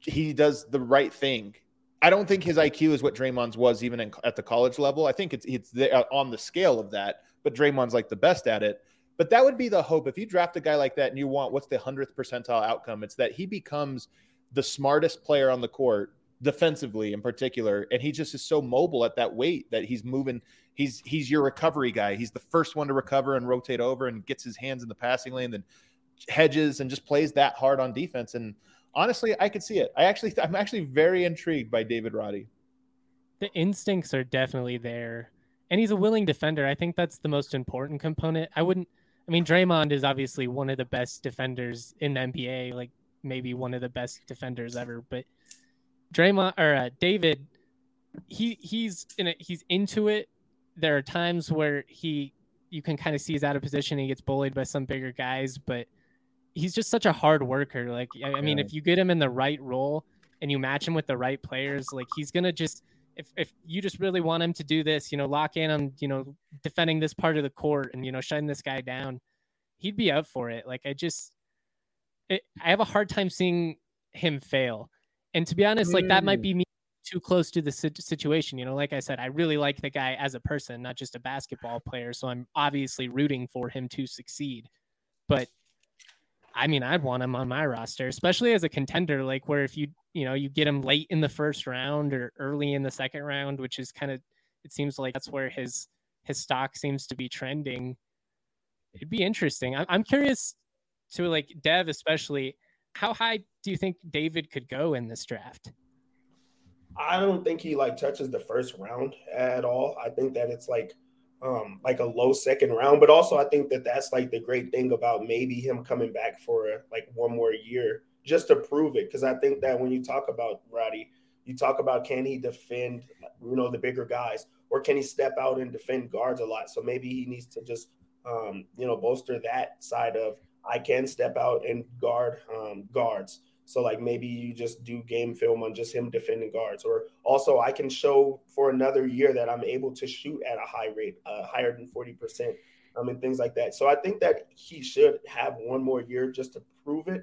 [SPEAKER 1] he does the right thing. I don't think his IQ is what Draymond's was even in, at the college level. I think it's it's the, uh, on the scale of that, but Draymond's like the best at it. But that would be the hope if you draft a guy like that and you want what's the hundredth percentile outcome? It's that he becomes the smartest player on the court defensively in particular, and he just is so mobile at that weight that he's moving. He's he's your recovery guy. He's the first one to recover and rotate over and gets his hands in the passing lane, then hedges and just plays that hard on defense. And honestly, I could see it. I actually I'm actually very intrigued by David Roddy.
[SPEAKER 6] The instincts are definitely there, and he's a willing defender. I think that's the most important component. I wouldn't. I mean, Draymond is obviously one of the best defenders in the NBA, like maybe one of the best defenders ever. But Draymond or uh, David, he he's in it. He's into it. There are times where he you can kind of see he's out of position. He gets bullied by some bigger guys, but he's just such a hard worker. Like I, I mean, if you get him in the right role and you match him with the right players, like he's gonna just if if you just really want him to do this, you know, lock in on you know defending this part of the court and you know shutting this guy down, he'd be up for it. Like I just, it, I have a hard time seeing him fail. And to be honest, like that might mm. be me too close to the situation. You know, like I said, I really like the guy as a person, not just a basketball player. So I'm obviously rooting for him to succeed. But I mean, I'd want him on my roster, especially as a contender, like where if you, you know, you get him late in the first round or early in the second round, which is kind of, it seems like that's where his, his stock seems to be trending. It'd be interesting. I'm curious to like Dev, especially how high do you think David could go in this draft?
[SPEAKER 4] I don't think he like touches the first round at all. I think that it's like um like a low second round, but also I think that that's like the great thing about maybe him coming back for like one more year just to prove it because I think that when you talk about Roddy, you talk about can he defend you know the bigger guys or can he step out and defend guards a lot? So maybe he needs to just um you know bolster that side of I can step out and guard um, guards. So like maybe you just do game film on just him defending guards, or also I can show for another year that I'm able to shoot at a high rate, uh, higher than forty percent, um, and things like that. So I think that he should have one more year just to prove it,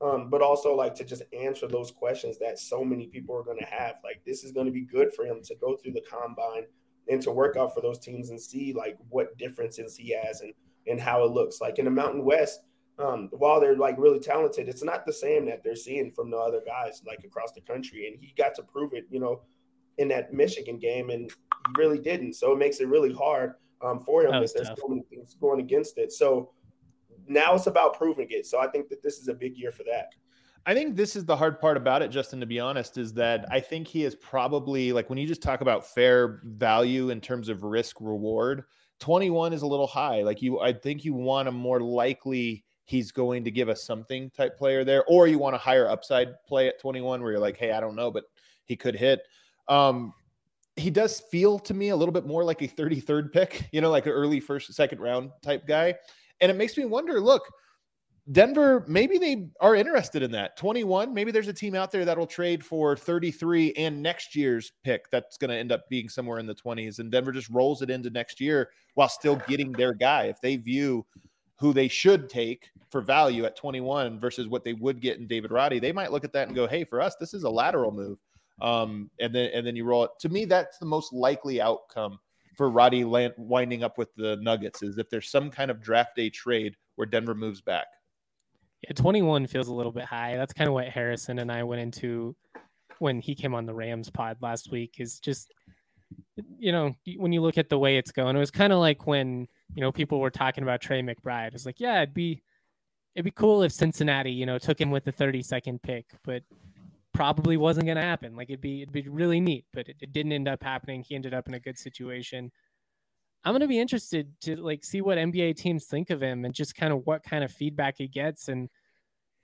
[SPEAKER 4] um, but also like to just answer those questions that so many people are going to have. Like this is going to be good for him to go through the combine and to work out for those teams and see like what differences he has and and how it looks. Like in the Mountain West um, while they're like really talented, it's not the same that they're seeing from the other guys like across the country. And he got to prove it, you know, in that Michigan game, and he really didn't. So it makes it really hard um, for him that, there's so many things going against it. So now it's about proving it. So I think that this is a big year for that.
[SPEAKER 1] I think this is the hard part about it, Justin, to be honest, is that I think he is probably like when you just talk about fair value in terms of risk reward, 21 is a little high. Like you, I think you want a more likely he's going to give us something type player there, or you want a higher upside play at 21 where you're like, hey, I don't know, but he could hit. Um, he does feel to me a little bit more like a 33rd pick, you know, like an early first, second round type guy. And it makes me wonder look, Denver, maybe they are interested in that. 21, maybe there's a team out there that'll trade for 33 and next year's pick that's going to end up being somewhere in the 20s. And Denver just rolls it into next year while still getting their guy. If they view who they should take for value at 21 versus what they would get in David Roddy, they might look at that and go, "Hey, for us, this is a lateral move." Um, and then and then you roll it. To me, that's the most likely outcome for Roddy land, winding up with the Nuggets is if there's some kind of draft day trade where Denver moves back.
[SPEAKER 6] Yeah, 21 feels a little bit high. That's kind of what Harrison and I went into when he came on the Rams pod last week. Is just you know when you look at the way it's going, it was kind of like when you know, people were talking about Trey McBride. It's like, yeah, it'd be it'd be cool if Cincinnati, you know, took him with the 32nd pick, but probably wasn't going to happen. Like it'd be it'd be really neat, but it, it, didn't end up happening. He ended up in a good situation. I'm going to be interested to like see what NBA teams think of him and just kind of what kind of feedback he gets and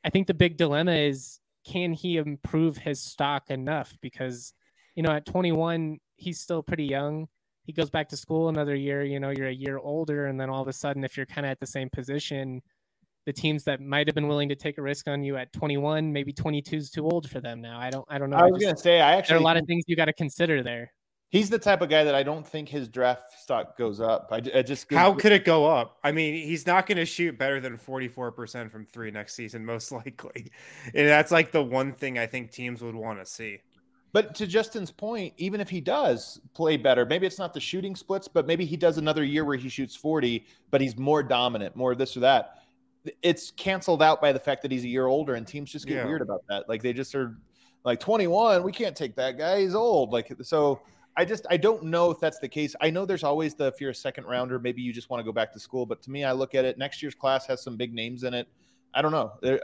[SPEAKER 6] I think the big dilemma is can he improve his stock enough because you know at 21 he's still pretty young he goes back to school another year, you know, you're a year older, and then all of a sudden, if you're kind of at the same position, the teams that might have been willing to take a risk on you at 21, maybe 22 is too old for them now. I don't I don't know.
[SPEAKER 1] I was
[SPEAKER 6] just-
[SPEAKER 1] gonna say I actually,
[SPEAKER 6] there are a lot of things you got to consider there.
[SPEAKER 1] he's the type of guy that I don't think his draft stock goes up. I, I just
[SPEAKER 3] How could it go up? I mean, he's not going to shoot better than 44% from three next season, most likely. And that's like the one thing I think teams would want to see.
[SPEAKER 1] But to Justin's point, even if he does play better, maybe it's not the shooting splits, but maybe he does another year where he shoots 40, but he's more dominant, more this or that. It's canceled out by the fact that he's a year older, and teams just get
[SPEAKER 3] Yeah.
[SPEAKER 1] weird about that. Like they just are like 21, we can't take that guy, he's old. Like so I just I don't know if that's the case. I know there's always the if you're a second rounder, maybe you just want to go back to school. But to me, I look at it, next year's class has some big names in it. I don't know. There,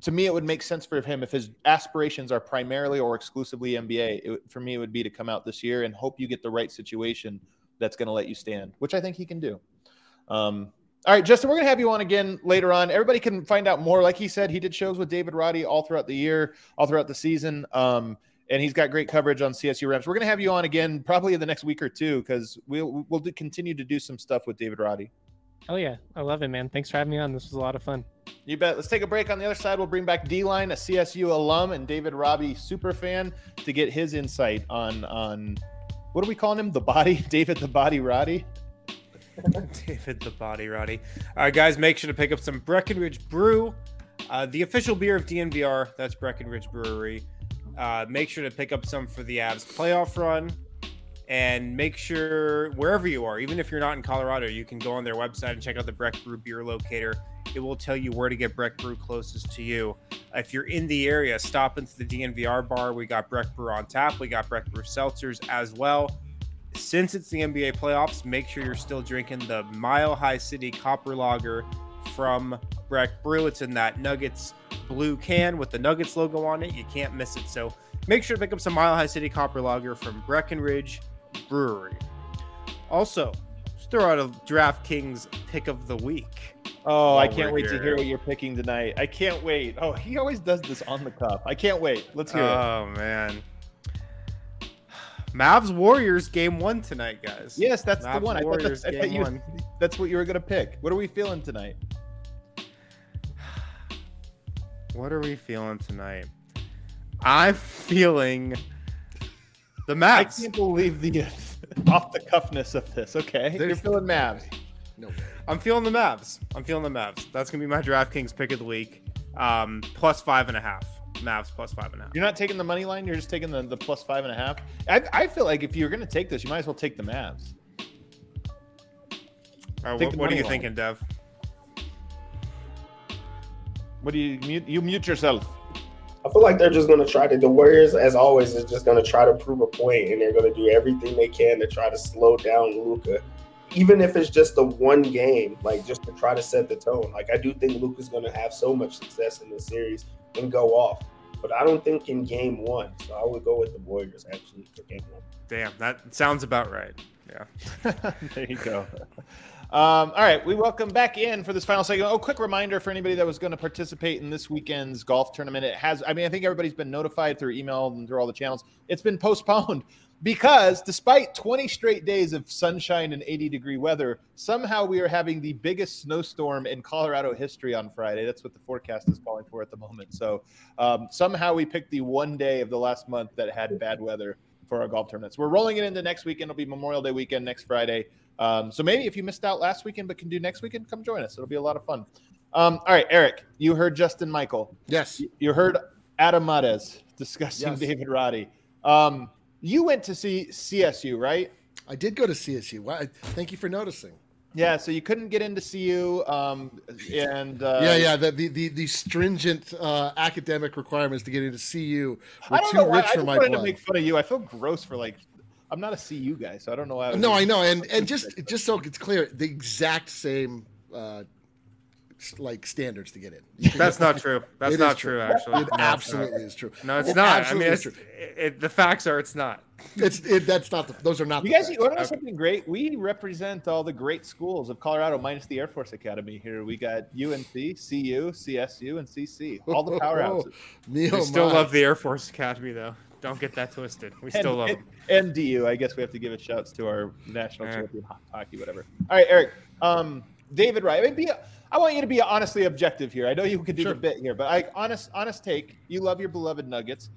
[SPEAKER 1] to me, it would make sense for him if his aspirations are primarily or exclusively NBA. It, for me, it would be to come out this year and hope you get the right situation that's going to let you stand, which I think he can do. Um, all right, Justin, we're going to have you on again later on. Everybody can find out more. Like he said, he did shows with David Roddy all throughout the year, all throughout the season. Um, and he's got great coverage on CSU Rams. We're going to have you on again probably in the next week or two because we'll, we'll do, continue to do some stuff with David Roddy.
[SPEAKER 6] Oh yeah, I love it, man. Thanks for having me on. This was a lot of fun.
[SPEAKER 1] You bet. Let's take a break. On the other side, we'll bring back D Line, a CSU alum and David Roddy super fan, to get his insight on on what are we calling him? The body, David the Body Roddy.
[SPEAKER 3] David the Body Roddy. All right, guys, make sure to pick up some Breckenridge Brew, uh, the official beer of DNVR. That's Breckenridge Brewery. Uh, make sure to pick up some for the Avs playoff run. And make sure wherever you are, even if you're not in Colorado, you can go on their website and check out the Breck Brew beer locator. It will tell you where to get Breck Brew closest to you. If you're in the area, stop into the DNVR bar. We got Breck Brew on tap. We got Breck Brew seltzers as well since it's the NBA playoffs, make sure you're still drinking the Mile High City Copper Lager from Breck Brew. It's in that Nuggets blue can with the Nuggets logo on it. You can't miss it. So make sure to pick up some Mile High City Copper Lager from Breckenridge Brewery. Also, let's throw out a DraftKings pick of the week.
[SPEAKER 1] Oh, I can't wait to hear what you're picking tonight. I can't wait. Oh, he always does this on the cuff. I can't wait. Let's hear it.
[SPEAKER 3] Oh man. Mavs Warriors game one tonight, guys.
[SPEAKER 1] Yes, that's the
[SPEAKER 3] Mavs
[SPEAKER 1] one. I thought,
[SPEAKER 3] Warriors
[SPEAKER 1] that's, I thought you,
[SPEAKER 3] one.
[SPEAKER 1] that's what you were going to pick. What are we feeling tonight?
[SPEAKER 3] What are we feeling tonight? I'm feeling the Mavs.
[SPEAKER 1] I can't believe the off the cuffness of this. Okay, you're feeling Mavs.
[SPEAKER 2] No way.
[SPEAKER 3] I'm feeling the Mavs. I'm feeling the Mavs. That's gonna be my DraftKings pick of the week. Um, plus five and a half. Mavs plus five and a half.
[SPEAKER 1] You're not taking the money line. You're just taking the, the plus five and a half. I, I feel like if you're going to take this, you might as well take the Mavs.
[SPEAKER 3] All right,
[SPEAKER 1] take
[SPEAKER 3] what, what are you
[SPEAKER 1] line.
[SPEAKER 3] thinking, Dev?
[SPEAKER 1] What do you mute? You mute yourself.
[SPEAKER 4] I feel like they're just going to try to. The Warriors, as always, is just going to try to prove a point, and they're going to do everything they can to try to slow down Luka, even if it's just the one game, like just to try to set the tone. Like I do think Luka's going to have so much success in this series and go off, but I don't think in game one. So I would go with the Warriors actually for game one.
[SPEAKER 3] Damn, that sounds about right. Yeah.
[SPEAKER 1] there you go. Um, all right, we welcome back in for this final segment. Oh, quick reminder for anybody that was going to participate in this weekend's golf tournament. It has, I mean, I think everybody's been notified through email and through all the channels. It's been postponed because despite 20 straight days of sunshine and 80 degree weather, somehow we are having the biggest snowstorm in Colorado history on Friday. That's what the forecast is calling for at the moment. So um, somehow we picked the one day of the last month that had bad weather for our golf tournaments. We're rolling it into next weekend. It'll be Memorial Day weekend next Friday. Um, so maybe if you missed out last weekend but can do next weekend, come join us. It'll be a lot of fun. Um, all right, Eric, you heard Justin Michael.
[SPEAKER 2] Yes.
[SPEAKER 1] You- You heard Adam Mares discussing
[SPEAKER 2] Yes.
[SPEAKER 1] David Roddy. Um, you went to see CSU, right?
[SPEAKER 2] I did go to CSU. Thank you for noticing.
[SPEAKER 1] Yeah, so you couldn't get into CU, um, and uh,
[SPEAKER 2] yeah, yeah. The, the the stringent uh, academic requirements to get into CU
[SPEAKER 1] I
[SPEAKER 2] were too
[SPEAKER 1] know
[SPEAKER 2] rich
[SPEAKER 1] I
[SPEAKER 2] for my
[SPEAKER 1] wanted to make fun of you. I feel gross for like, I'm not a CU guy, so I don't know why. was
[SPEAKER 2] No, I know, and and just just so it's clear, the exact same uh, like standards to get in.
[SPEAKER 3] That's not true. That's
[SPEAKER 2] It
[SPEAKER 3] not
[SPEAKER 2] is
[SPEAKER 3] true, actually.
[SPEAKER 2] It
[SPEAKER 3] it's not.
[SPEAKER 2] absolutely is true.
[SPEAKER 3] No, it's
[SPEAKER 2] It
[SPEAKER 3] not. I mean,
[SPEAKER 2] is
[SPEAKER 3] it's,
[SPEAKER 2] true.
[SPEAKER 3] it, the facts are it's not.
[SPEAKER 2] It's it, that's not the, those are not.
[SPEAKER 1] You
[SPEAKER 2] the
[SPEAKER 1] guys,
[SPEAKER 2] facts.
[SPEAKER 1] you want to know something great? We represent all the great schools of Colorado, minus the Air Force Academy. Here we got UNC, CU, CSU, and CC. All the powerhouses.
[SPEAKER 2] Me,
[SPEAKER 3] We
[SPEAKER 2] oh
[SPEAKER 3] still
[SPEAKER 2] my.
[SPEAKER 3] love the Air Force Academy, though. Don't get that twisted. We still
[SPEAKER 1] and,
[SPEAKER 3] love
[SPEAKER 1] and,
[SPEAKER 3] them.
[SPEAKER 1] and DU. I guess we have to give a shouts to our national
[SPEAKER 3] Yeah.
[SPEAKER 1] champion hockey, whatever. All right, Eric. Um, David Wright. I mean, be, I want you to be honestly objective here. I know you could do
[SPEAKER 2] Sure.
[SPEAKER 1] the bit here, but I honest honest take. You love your beloved Nuggets.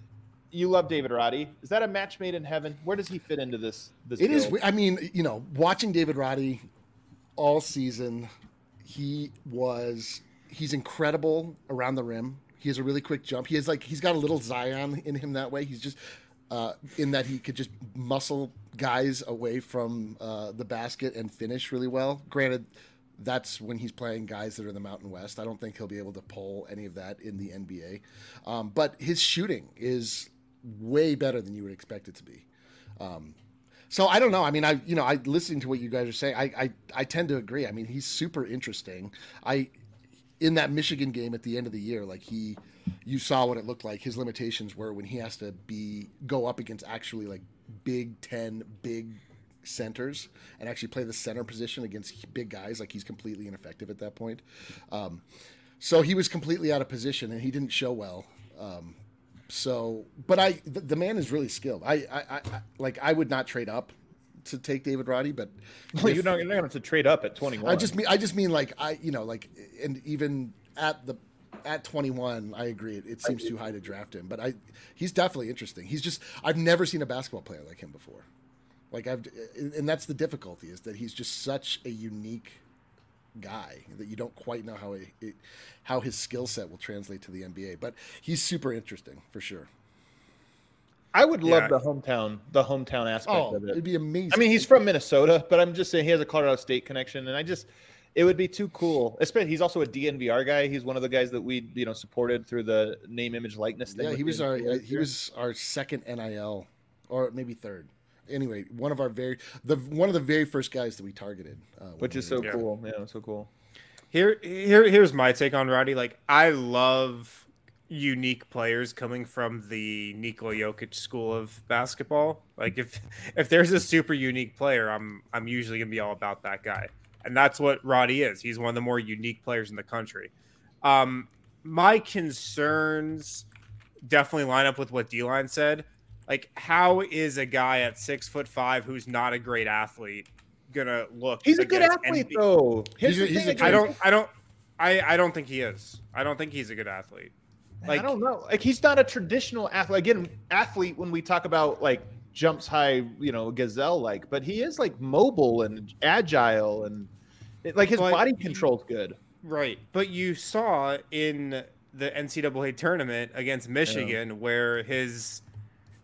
[SPEAKER 1] You love David Roddy. Is that a match made in heaven? Where does he fit into this? This
[SPEAKER 2] It is.
[SPEAKER 1] build?
[SPEAKER 2] I mean, you know, watching David Roddy all season, he was he's incredible around the rim. He has a really quick jump. He has like he's got a little Zion in him that way. He's just uh, in that he could just muscle guys away from uh, the basket and finish really well. Granted, that's when he's playing guys that are in the Mountain West. I don't think he'll be able to pull any of that in the NBA. Um, but his shooting is way better than you would expect it to be. Um, so I don't know. I mean, I you know, I listening to what you guys are saying, I I, I tend to agree. I mean, he's super interesting. I in that Michigan game at the end of the year, like he, you saw what it looked like. His limitations were when he has to be go up against actually like Big Ten big centers and actually play the center position against big guys. Like he's completely ineffective at that point. Um, so he was completely out of position and he didn't show well. Um, so, but I, the, the man is really skilled. I, I, I, I- like, I would not trade up to take David Roddy, but
[SPEAKER 1] Well,
[SPEAKER 2] if-
[SPEAKER 1] you're not, you're not going to have to trade up at 21.
[SPEAKER 2] I just mean, I just mean like, I, you know, like, and even at the, at 21, I agree. It, it seems too high to draft him, but I, he's definitely interesting. He's just, I've never seen a basketball player like him before. Like I've, and that's the difficulty is that he's just such a unique guy that you don't quite know how he, it, how his skill set will translate to the NBA. But he's super interesting for sure.
[SPEAKER 1] I would love
[SPEAKER 3] Yeah.
[SPEAKER 1] the hometown, the hometown aspect
[SPEAKER 2] Oh,
[SPEAKER 1] of it.
[SPEAKER 2] it'd be amazing.
[SPEAKER 1] I mean, he's from Minnesota, but I'm just saying he has a Colorado State connection, and I just it would be too cool. Especially he's also a DNVR guy. He's one of the guys that we you know supported through the name, image, likeness thing.
[SPEAKER 2] yeah, he was our
[SPEAKER 1] NVR.
[SPEAKER 2] he was our second NIL, or maybe third. Anyway, one of our very the one of the very first guys that we targeted, uh,
[SPEAKER 1] which is so
[SPEAKER 3] Yeah.
[SPEAKER 1] cool. Yeah, so cool.
[SPEAKER 3] Here, here, here's my take on Roddy. Like, I love unique players coming from the Nikola Jokic school of basketball. Like, if if there's a super unique player, I'm I'm usually gonna be all about that guy, and that's what Roddy is. He's one of the more unique players in the country. Um, my concerns definitely line up with what D line said. Like, how is a guy at six foot five who's not a great athlete gonna look?
[SPEAKER 1] He's a good athlete,
[SPEAKER 3] NBA
[SPEAKER 1] though. Here's
[SPEAKER 2] He's a- he's
[SPEAKER 1] thing,
[SPEAKER 2] a
[SPEAKER 3] I don't. I don't. I. I don't think he is. I don't think he's a good athlete.
[SPEAKER 1] I don't know. Like he's not a traditional athlete. Again, athlete when we talk about like jumps high, you know, gazelle like, but he is like mobile and agile and it- like his
[SPEAKER 3] But
[SPEAKER 1] body control's good.
[SPEAKER 3] Right. But you saw in the NCAA tournament against Michigan where his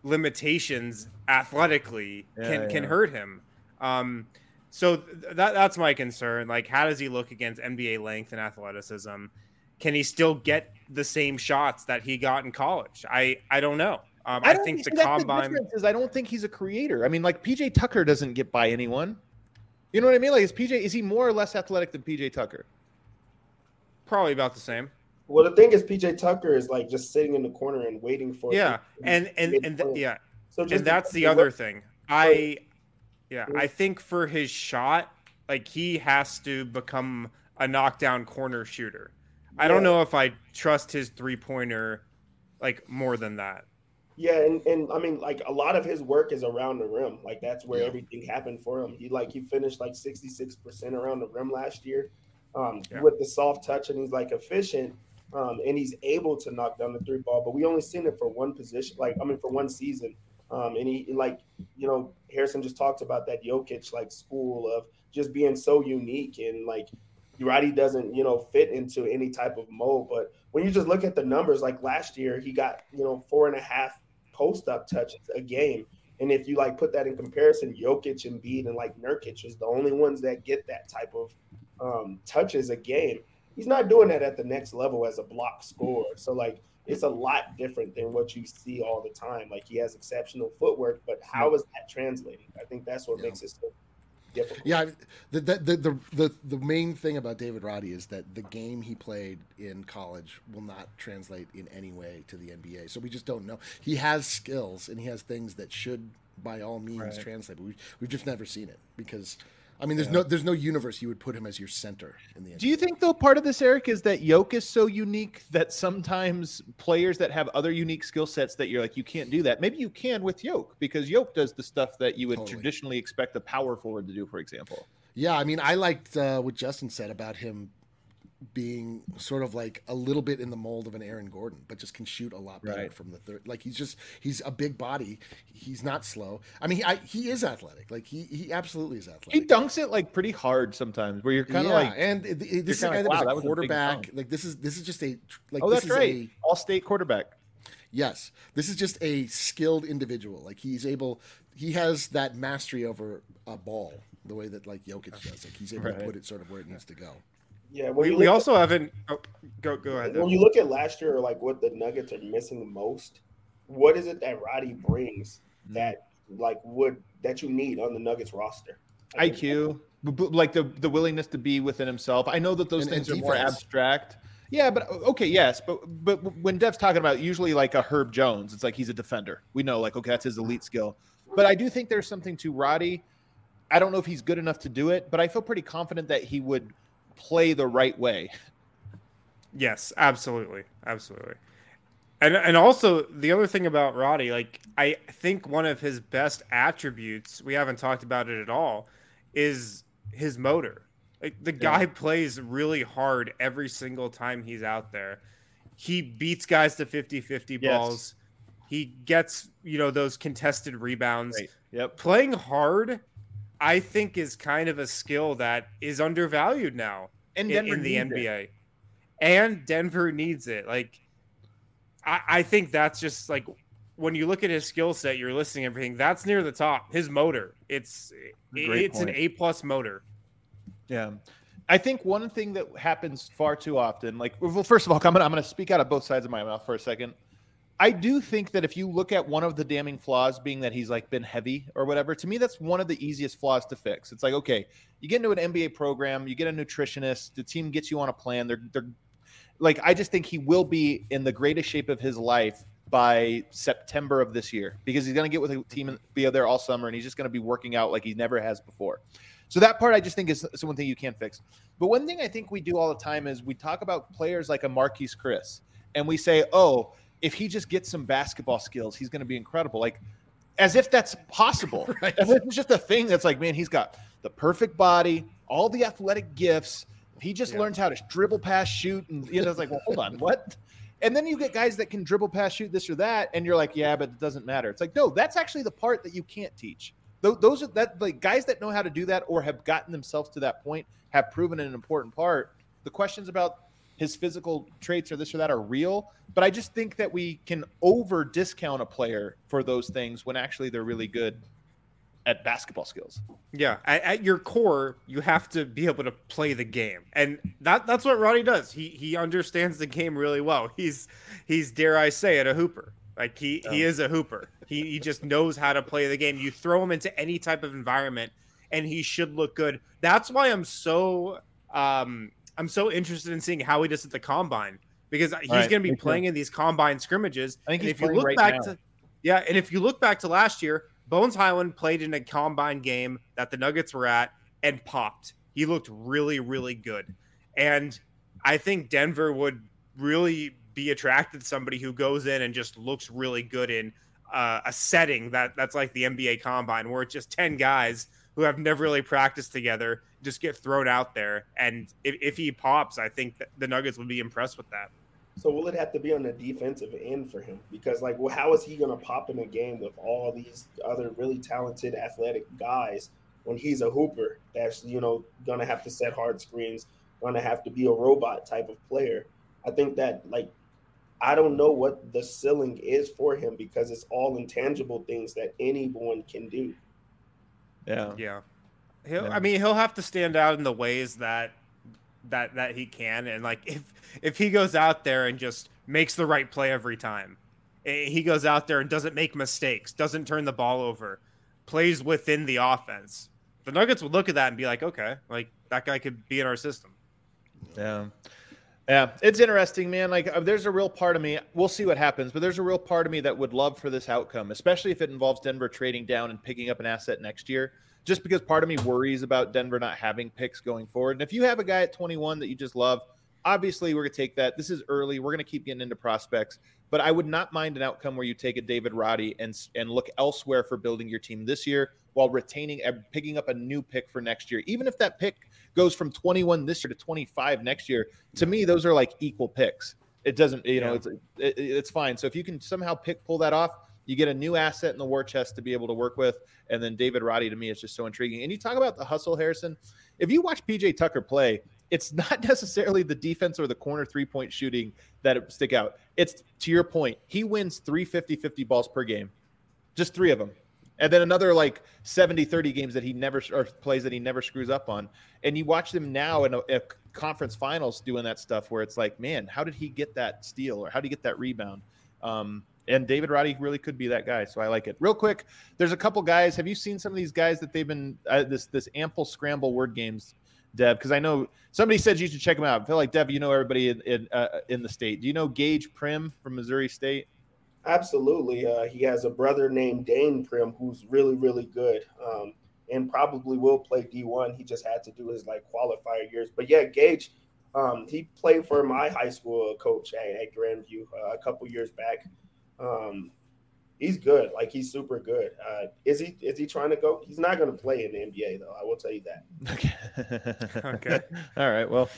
[SPEAKER 3] limitations athletically can
[SPEAKER 1] Yeah,
[SPEAKER 3] can hurt him. Um, so th- that that's my concern. Like, how does he look against NBA length and athleticism? Can he still get the same shots that he got in college? I I don't know. Um, I,
[SPEAKER 1] don't
[SPEAKER 3] think the
[SPEAKER 1] see, that's
[SPEAKER 3] combine.
[SPEAKER 1] difference is I don't think he's a creator. I mean, like PJ Tucker doesn't get by anyone. You know what I mean? Like is PJ is he more or less athletic than PJ Tucker?
[SPEAKER 3] Probably about the same.
[SPEAKER 4] Well, the thing is, PJ Tucker is like just sitting in the corner and waiting for.
[SPEAKER 3] Yeah, and and and th- yeah,
[SPEAKER 4] So just
[SPEAKER 3] and that's the other
[SPEAKER 4] what-
[SPEAKER 3] thing. I, yeah, I think for his shot, like he has to become a knockdown corner shooter. I don't know if I trust his three pointer like more than that.
[SPEAKER 4] Yeah, and, and I mean, like a lot of his work is around the rim. Like that's where
[SPEAKER 2] Yeah.
[SPEAKER 4] everything happened for him. He like he finished like sixty six percent around the rim last year, um,
[SPEAKER 3] Yeah.
[SPEAKER 4] with the soft touch, and he's like efficient, um, and he's able to knock down the three ball. But we only seen it for one position. Like I mean, for one season. Um, and he like you know Harrison just talked about that Jokic like school of just being so unique and like Roddy doesn't, you know, fit into any type of mold. But when you just look at the numbers, like last year, he got, you know, four and a half post up touches a game. And if you like put that in comparison, Jokic and Embiid and like Nurkic is the only ones that get that type of um, touches a game. He's not doing that at the next level as a block scorer. So like it's a lot different than what you see all the time. Like he has exceptional footwork, but how is that translating? I think that's what makes it so difficult.
[SPEAKER 2] Yeah, the, the the the the the main thing about David Roddy is that the game he played in college will not translate in any way to the NBA. So we just don't know. He has skills and he has things that should, by all means,
[SPEAKER 1] Right.
[SPEAKER 2] translate. But we we've just never seen it because, I mean, there's no there's no universe you would put him as your center in the NBA.
[SPEAKER 1] Do you think though part of this, Eric, is that Yoke is so unique that sometimes players that have other unique skill sets that you're like you can't do that. Maybe you can with Yoke because Yoke does the stuff that you would
[SPEAKER 2] Totally.
[SPEAKER 1] traditionally expect a power forward to do, for example.
[SPEAKER 2] Yeah, I mean, I liked uh, what Justin said about him being sort of like a little bit in the mold of an Aaron Gordon, but just can shoot a lot better
[SPEAKER 1] Right.
[SPEAKER 2] from the third. Like he's just he's a big body. He's not slow. I mean, he, I, he is athletic. Like he he absolutely is athletic.
[SPEAKER 1] He dunks it like pretty hard sometimes, where you're kind of
[SPEAKER 2] yeah,
[SPEAKER 1] like,
[SPEAKER 2] and it- it- this is a guy
[SPEAKER 1] like,
[SPEAKER 2] that
[SPEAKER 1] wow,
[SPEAKER 2] was
[SPEAKER 1] that
[SPEAKER 2] a
[SPEAKER 1] was a
[SPEAKER 2] quarterback.
[SPEAKER 1] dunk.
[SPEAKER 2] like this is this is just a like
[SPEAKER 1] oh,
[SPEAKER 2] this
[SPEAKER 1] that's
[SPEAKER 2] is
[SPEAKER 1] right,
[SPEAKER 2] a
[SPEAKER 1] all state quarterback.
[SPEAKER 2] Yes, this is just a skilled individual. Like he's able, he has that mastery over a ball, the way that like Jokic does. Like he's able
[SPEAKER 1] Right.
[SPEAKER 2] to put it sort of where it needs to go.
[SPEAKER 4] Yeah,
[SPEAKER 3] We, we
[SPEAKER 4] look
[SPEAKER 3] also haven't. Oh, go go ahead.
[SPEAKER 4] at,
[SPEAKER 3] though.
[SPEAKER 4] when you look at last year, like what the Nuggets are missing the most. What is it that Roddy brings mm-hmm. that like would that you need on the Nuggets roster? I
[SPEAKER 1] IQ, b- b- like the the willingness to be within himself. I know that those
[SPEAKER 2] And- and
[SPEAKER 1] things are more abstract. Yeah, but okay, yes, but but when Dev's talking about usually like a Herb Jones, it's like he's a defender. We know like okay, that's his elite skill. But I do think there's something to Roddy. I don't know if he's good enough to do it, but I feel pretty confident that he would play the right way.
[SPEAKER 3] Yes, absolutely, absolutely. And and also the other thing about Roddy, like I think one of his best attributes, we haven't talked about it at all, is his motor. Like the guy plays really hard every single time he's out there. He beats guys to 50-50
[SPEAKER 1] Yes.
[SPEAKER 3] balls. He gets, you know, those contested rebounds.
[SPEAKER 1] Right. Yep.
[SPEAKER 3] Playing hard, I think is kind of a skill that is undervalued now
[SPEAKER 1] And
[SPEAKER 3] in, in the
[SPEAKER 1] needs it.
[SPEAKER 3] NBA. And Denver needs it. Like, I, I think that's just like when you look at his skill set, you're listing everything. That's near the top. His motor, it's
[SPEAKER 1] Great
[SPEAKER 3] it's an. A plus motor.
[SPEAKER 1] Yeah. I think one thing that happens far too often, like, well, first of all, I'm gonna, I'm gonna speak out of both sides of my mouth for a second. I do think that if you look at one of the damning flaws being that he's like been heavy or whatever, to me, that's one of the easiest flaws to fix. It's like, okay, you get into an NBA program, you get a nutritionist, the team gets you on a plan. They're, they're like, I just think he will be in the greatest shape of his life by September of this year because he's going to get with a team and be there all summer and he's just going to be working out like he never has before. So that part I just think is, is one thing you can't fix. But one thing I think we do all the time is we talk about players like a Marquese Chriss and we say, oh, if he just gets some basketball skills, he's going to be incredible. Like, as if that's possible. If it's just a thing that's like, man, he's got the perfect body, all the athletic gifts. If he just learns how to dribble, pass, shoot, and you know, it's like, well, hold on, what? And then you get guys that can dribble, pass, shoot, this or that, and you're like, yeah, but it doesn't matter. It's like, no, that's actually the part that you can't teach. Those are that like guys that know how to do that or have gotten themselves to that point have proven an important part. The questions about his physical traits or this or that are real, but I just think that we can over discount a player for those things when actually they're really good at basketball skills.
[SPEAKER 3] Yeah, at, at your core, you have to be able to play the game, and that that's what Roddy does. He he understands the game really well. He's he's dare I say it a hooper. Like he he is a hooper. He he just knows how to play the game. You throw him into any type of environment, and he should look good. That's why I'm so um I'm so interested in seeing how he does at the combine because he's
[SPEAKER 1] Right,
[SPEAKER 3] going to be
[SPEAKER 1] me too.
[SPEAKER 3] playing in these combine scrimmages.
[SPEAKER 1] I think
[SPEAKER 3] and
[SPEAKER 1] he's
[SPEAKER 3] if you look
[SPEAKER 1] right
[SPEAKER 3] back
[SPEAKER 1] now.
[SPEAKER 3] to yeah, and if you look back to last year, Bones Hyland played in a combine game that the Nuggets were at and popped. He looked really, really good. And I think Denver would really be attracted to somebody who goes in and just looks really good in uh, a setting that that's like the NBA combine where it's just 10 guys who have never really practiced together just get thrown out there. And if, if he pops, I think the Nuggets would be impressed with that.
[SPEAKER 4] So will it have to be on the defensive end for him? Because like, well, how is he going to pop in a game with all these other really talented, athletic guys when he's a hooper that's you know going to have to set hard screens, going to have to be a robot type of player? I think that like, I don't know what the ceiling is for him because it's all intangible things that anyone can do.
[SPEAKER 1] Yeah.
[SPEAKER 3] Yeah. He'll
[SPEAKER 1] Yeah.
[SPEAKER 3] I mean he'll have to stand out in the ways that that that he can and like if if he goes out there and just makes the right play every time. eh, He goes out there and doesn't make mistakes, doesn't turn the ball over, plays within the offense. The Nuggets would look at that and be like, "Okay, like that guy could be in our system."
[SPEAKER 1] Yeah. Yeah, it's interesting, man. Like, uh, there's a real part of me. We'll see what happens, but there's a real part of me that would love for this outcome, especially if it involves Denver trading down and picking up an asset next year. Just because part of me worries about Denver not having picks going forward. And if you have a guy at 21 that you just love, obviously we're gonna take that. This is early. We're gonna keep getting into prospects. but I would not mind an outcome where you take a David Roddy and and look elsewhere for building your team this year while retaining and picking up a new pick for next year. Even if that pick goes from 21 this year to 25 next year, to me those are like equal picks. It doesn't, you know,
[SPEAKER 3] Yeah.
[SPEAKER 1] it's it, it's fine. So if you can somehow pick pull that off, you get a new asset in the war chest to be able to work with. And then David Roddy to me is just so intriguing. And you talk about the hustle, Harrison. If you watch PJ Tucker play, it's not necessarily the defense or the corner three point shooting that stick out. It's to your point, he wins three 50 50 balls per game, just three of them. And then another like 70 30 games that he never or plays that he never screws up on. And you watch them now in a, a conference finals doing that stuff where it's like, man, how did he get that steal or how did he get that rebound? Um, and David Roddy really could be that guy, so I like it. Real quick, there's a couple guys. Have you seen some of these guys that they've been uh, this this ample scramble word games, Dev? Because I know somebody said you should check them out. I feel like Dev, you know everybody in in, uh, in the state. Do you know Gage Prim from Missouri State?
[SPEAKER 4] Absolutely. Uh, he has a brother named Dane Prim who's really, really good um, and probably will play D1. He just had to do his like qualifier years. But yeah, Gage, um, he played for my high school coach at, at Grandview uh, a couple years back. Um, he's good. Like he's super good. Uh, is he? Is he trying to go? He's not going to play in the NBA though. I will tell you that.
[SPEAKER 3] Okay. okay.
[SPEAKER 1] All right. Well,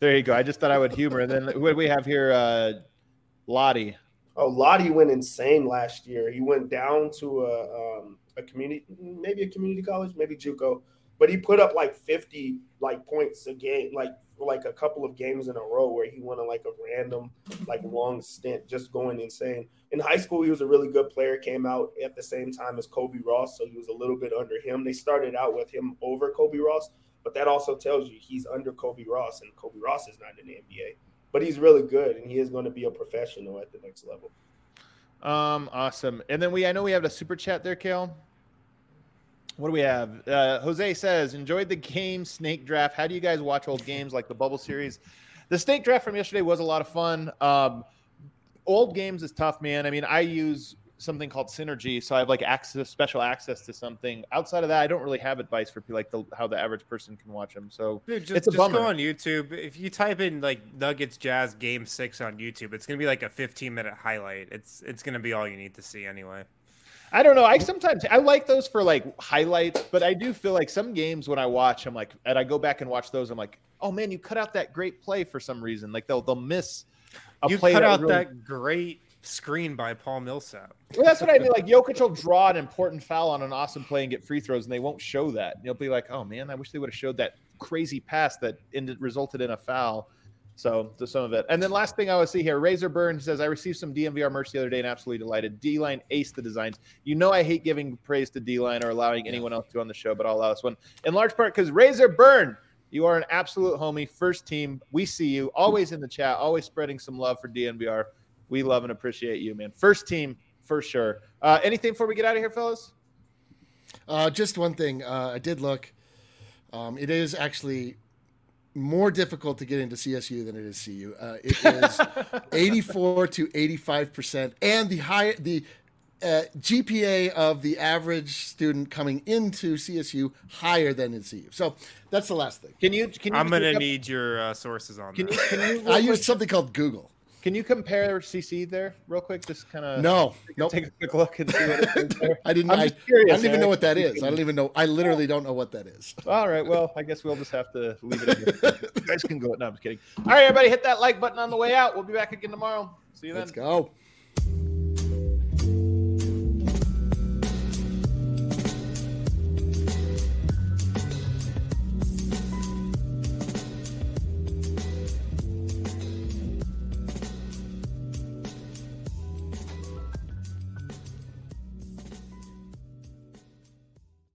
[SPEAKER 1] there you go. I just thought I would humor. And then what do we have here? Uh, Lottie.
[SPEAKER 4] Lottie went insane last year. He went down to a um, a community, maybe a community college, maybe JUCO, but he put up like fifty like points a game, like like a couple of games in a row where he went on like a random like long stint, just going insane. In high school, he was a really good player. Came out at the same time as Kobe Ross, so he was a little bit under him. They started out with him over Kobe Ross, but that also tells you he's under Kobe Ross, and Kobe Ross is not in the NBA but he's really good and he is going to be a professional at the next level.
[SPEAKER 1] Um, awesome. And then we, I know we have a super chat there, Kale. What do we have? Uh, Jose says, enjoyed the game snake draft. How do you guys watch old games like the bubble series? The snake draft from yesterday was a lot of fun. Um, old games is tough, man. I mean, I use something called synergy, so I have like access, special access to something. Outside of that, I don't really have advice for people like the, how the average person can watch them. So
[SPEAKER 3] Dude, just,
[SPEAKER 1] it's a
[SPEAKER 3] just
[SPEAKER 1] bummer.
[SPEAKER 3] go on YouTube. If you type in like Nuggets Jazz Game Six on YouTube, it's gonna be like a 15 minute highlight. It's it's gonna be all you need to see anyway.
[SPEAKER 1] I don't know. I sometimes I like those for like highlights, but I do feel like some games when I watch, I'm like, and I go back and watch those, I'm like, oh man, you cut out that great play for some reason. Like they'll they'll miss a
[SPEAKER 3] You cut
[SPEAKER 1] that
[SPEAKER 3] out
[SPEAKER 1] really-
[SPEAKER 3] that great screen by Paul Millsap.
[SPEAKER 1] Well, that's what I mean. Like Jokic will draw an important foul on an awesome play and get free throws, and they won't show that. You'll be like, oh man, I wish they would have showed that crazy pass that ended, resulted in a foul. So to some of it. And then last thing I would see here, Razor Burn says, I received some DNVR merch the other day and absolutely delighted. D line ace the designs. You know I hate giving praise to D line or allowing anyone else to on the show, but I'll allow this one in large part because Razor Burn, you are an absolute homie. First team. We see you always in the chat, always spreading some love for DNVR. We love and appreciate you, man. First team for sure. Uh, anything before we get out of here, fellas?
[SPEAKER 2] Uh, just one thing. Uh, I did look. Um, it is actually more difficult to get into CSU than it is CU. Uh, it is 84 to 85 percent, and the high the uh, GPA of the average student coming into CSU higher than in CU. So that's the last thing.
[SPEAKER 1] Can you? Can you
[SPEAKER 3] I'm gonna need your uh, sources on
[SPEAKER 1] Can
[SPEAKER 3] that.
[SPEAKER 1] you? Can you?
[SPEAKER 2] I used something called Google.
[SPEAKER 1] Can you compare CC there real quick? Just kind of
[SPEAKER 2] No, nope.
[SPEAKER 1] Take a quick look and see what it is there.
[SPEAKER 2] I didn't.
[SPEAKER 1] I'm
[SPEAKER 2] I,
[SPEAKER 1] curious,
[SPEAKER 2] I don't even know what that is. I don't even know. I literally don't know what that is.
[SPEAKER 1] All right. Well, I guess we'll just have to leave it. You guys can go. No, I'm just kidding. All right, everybody, hit that like button on the way out. We'll be back again tomorrow. See you then.
[SPEAKER 2] Let's go.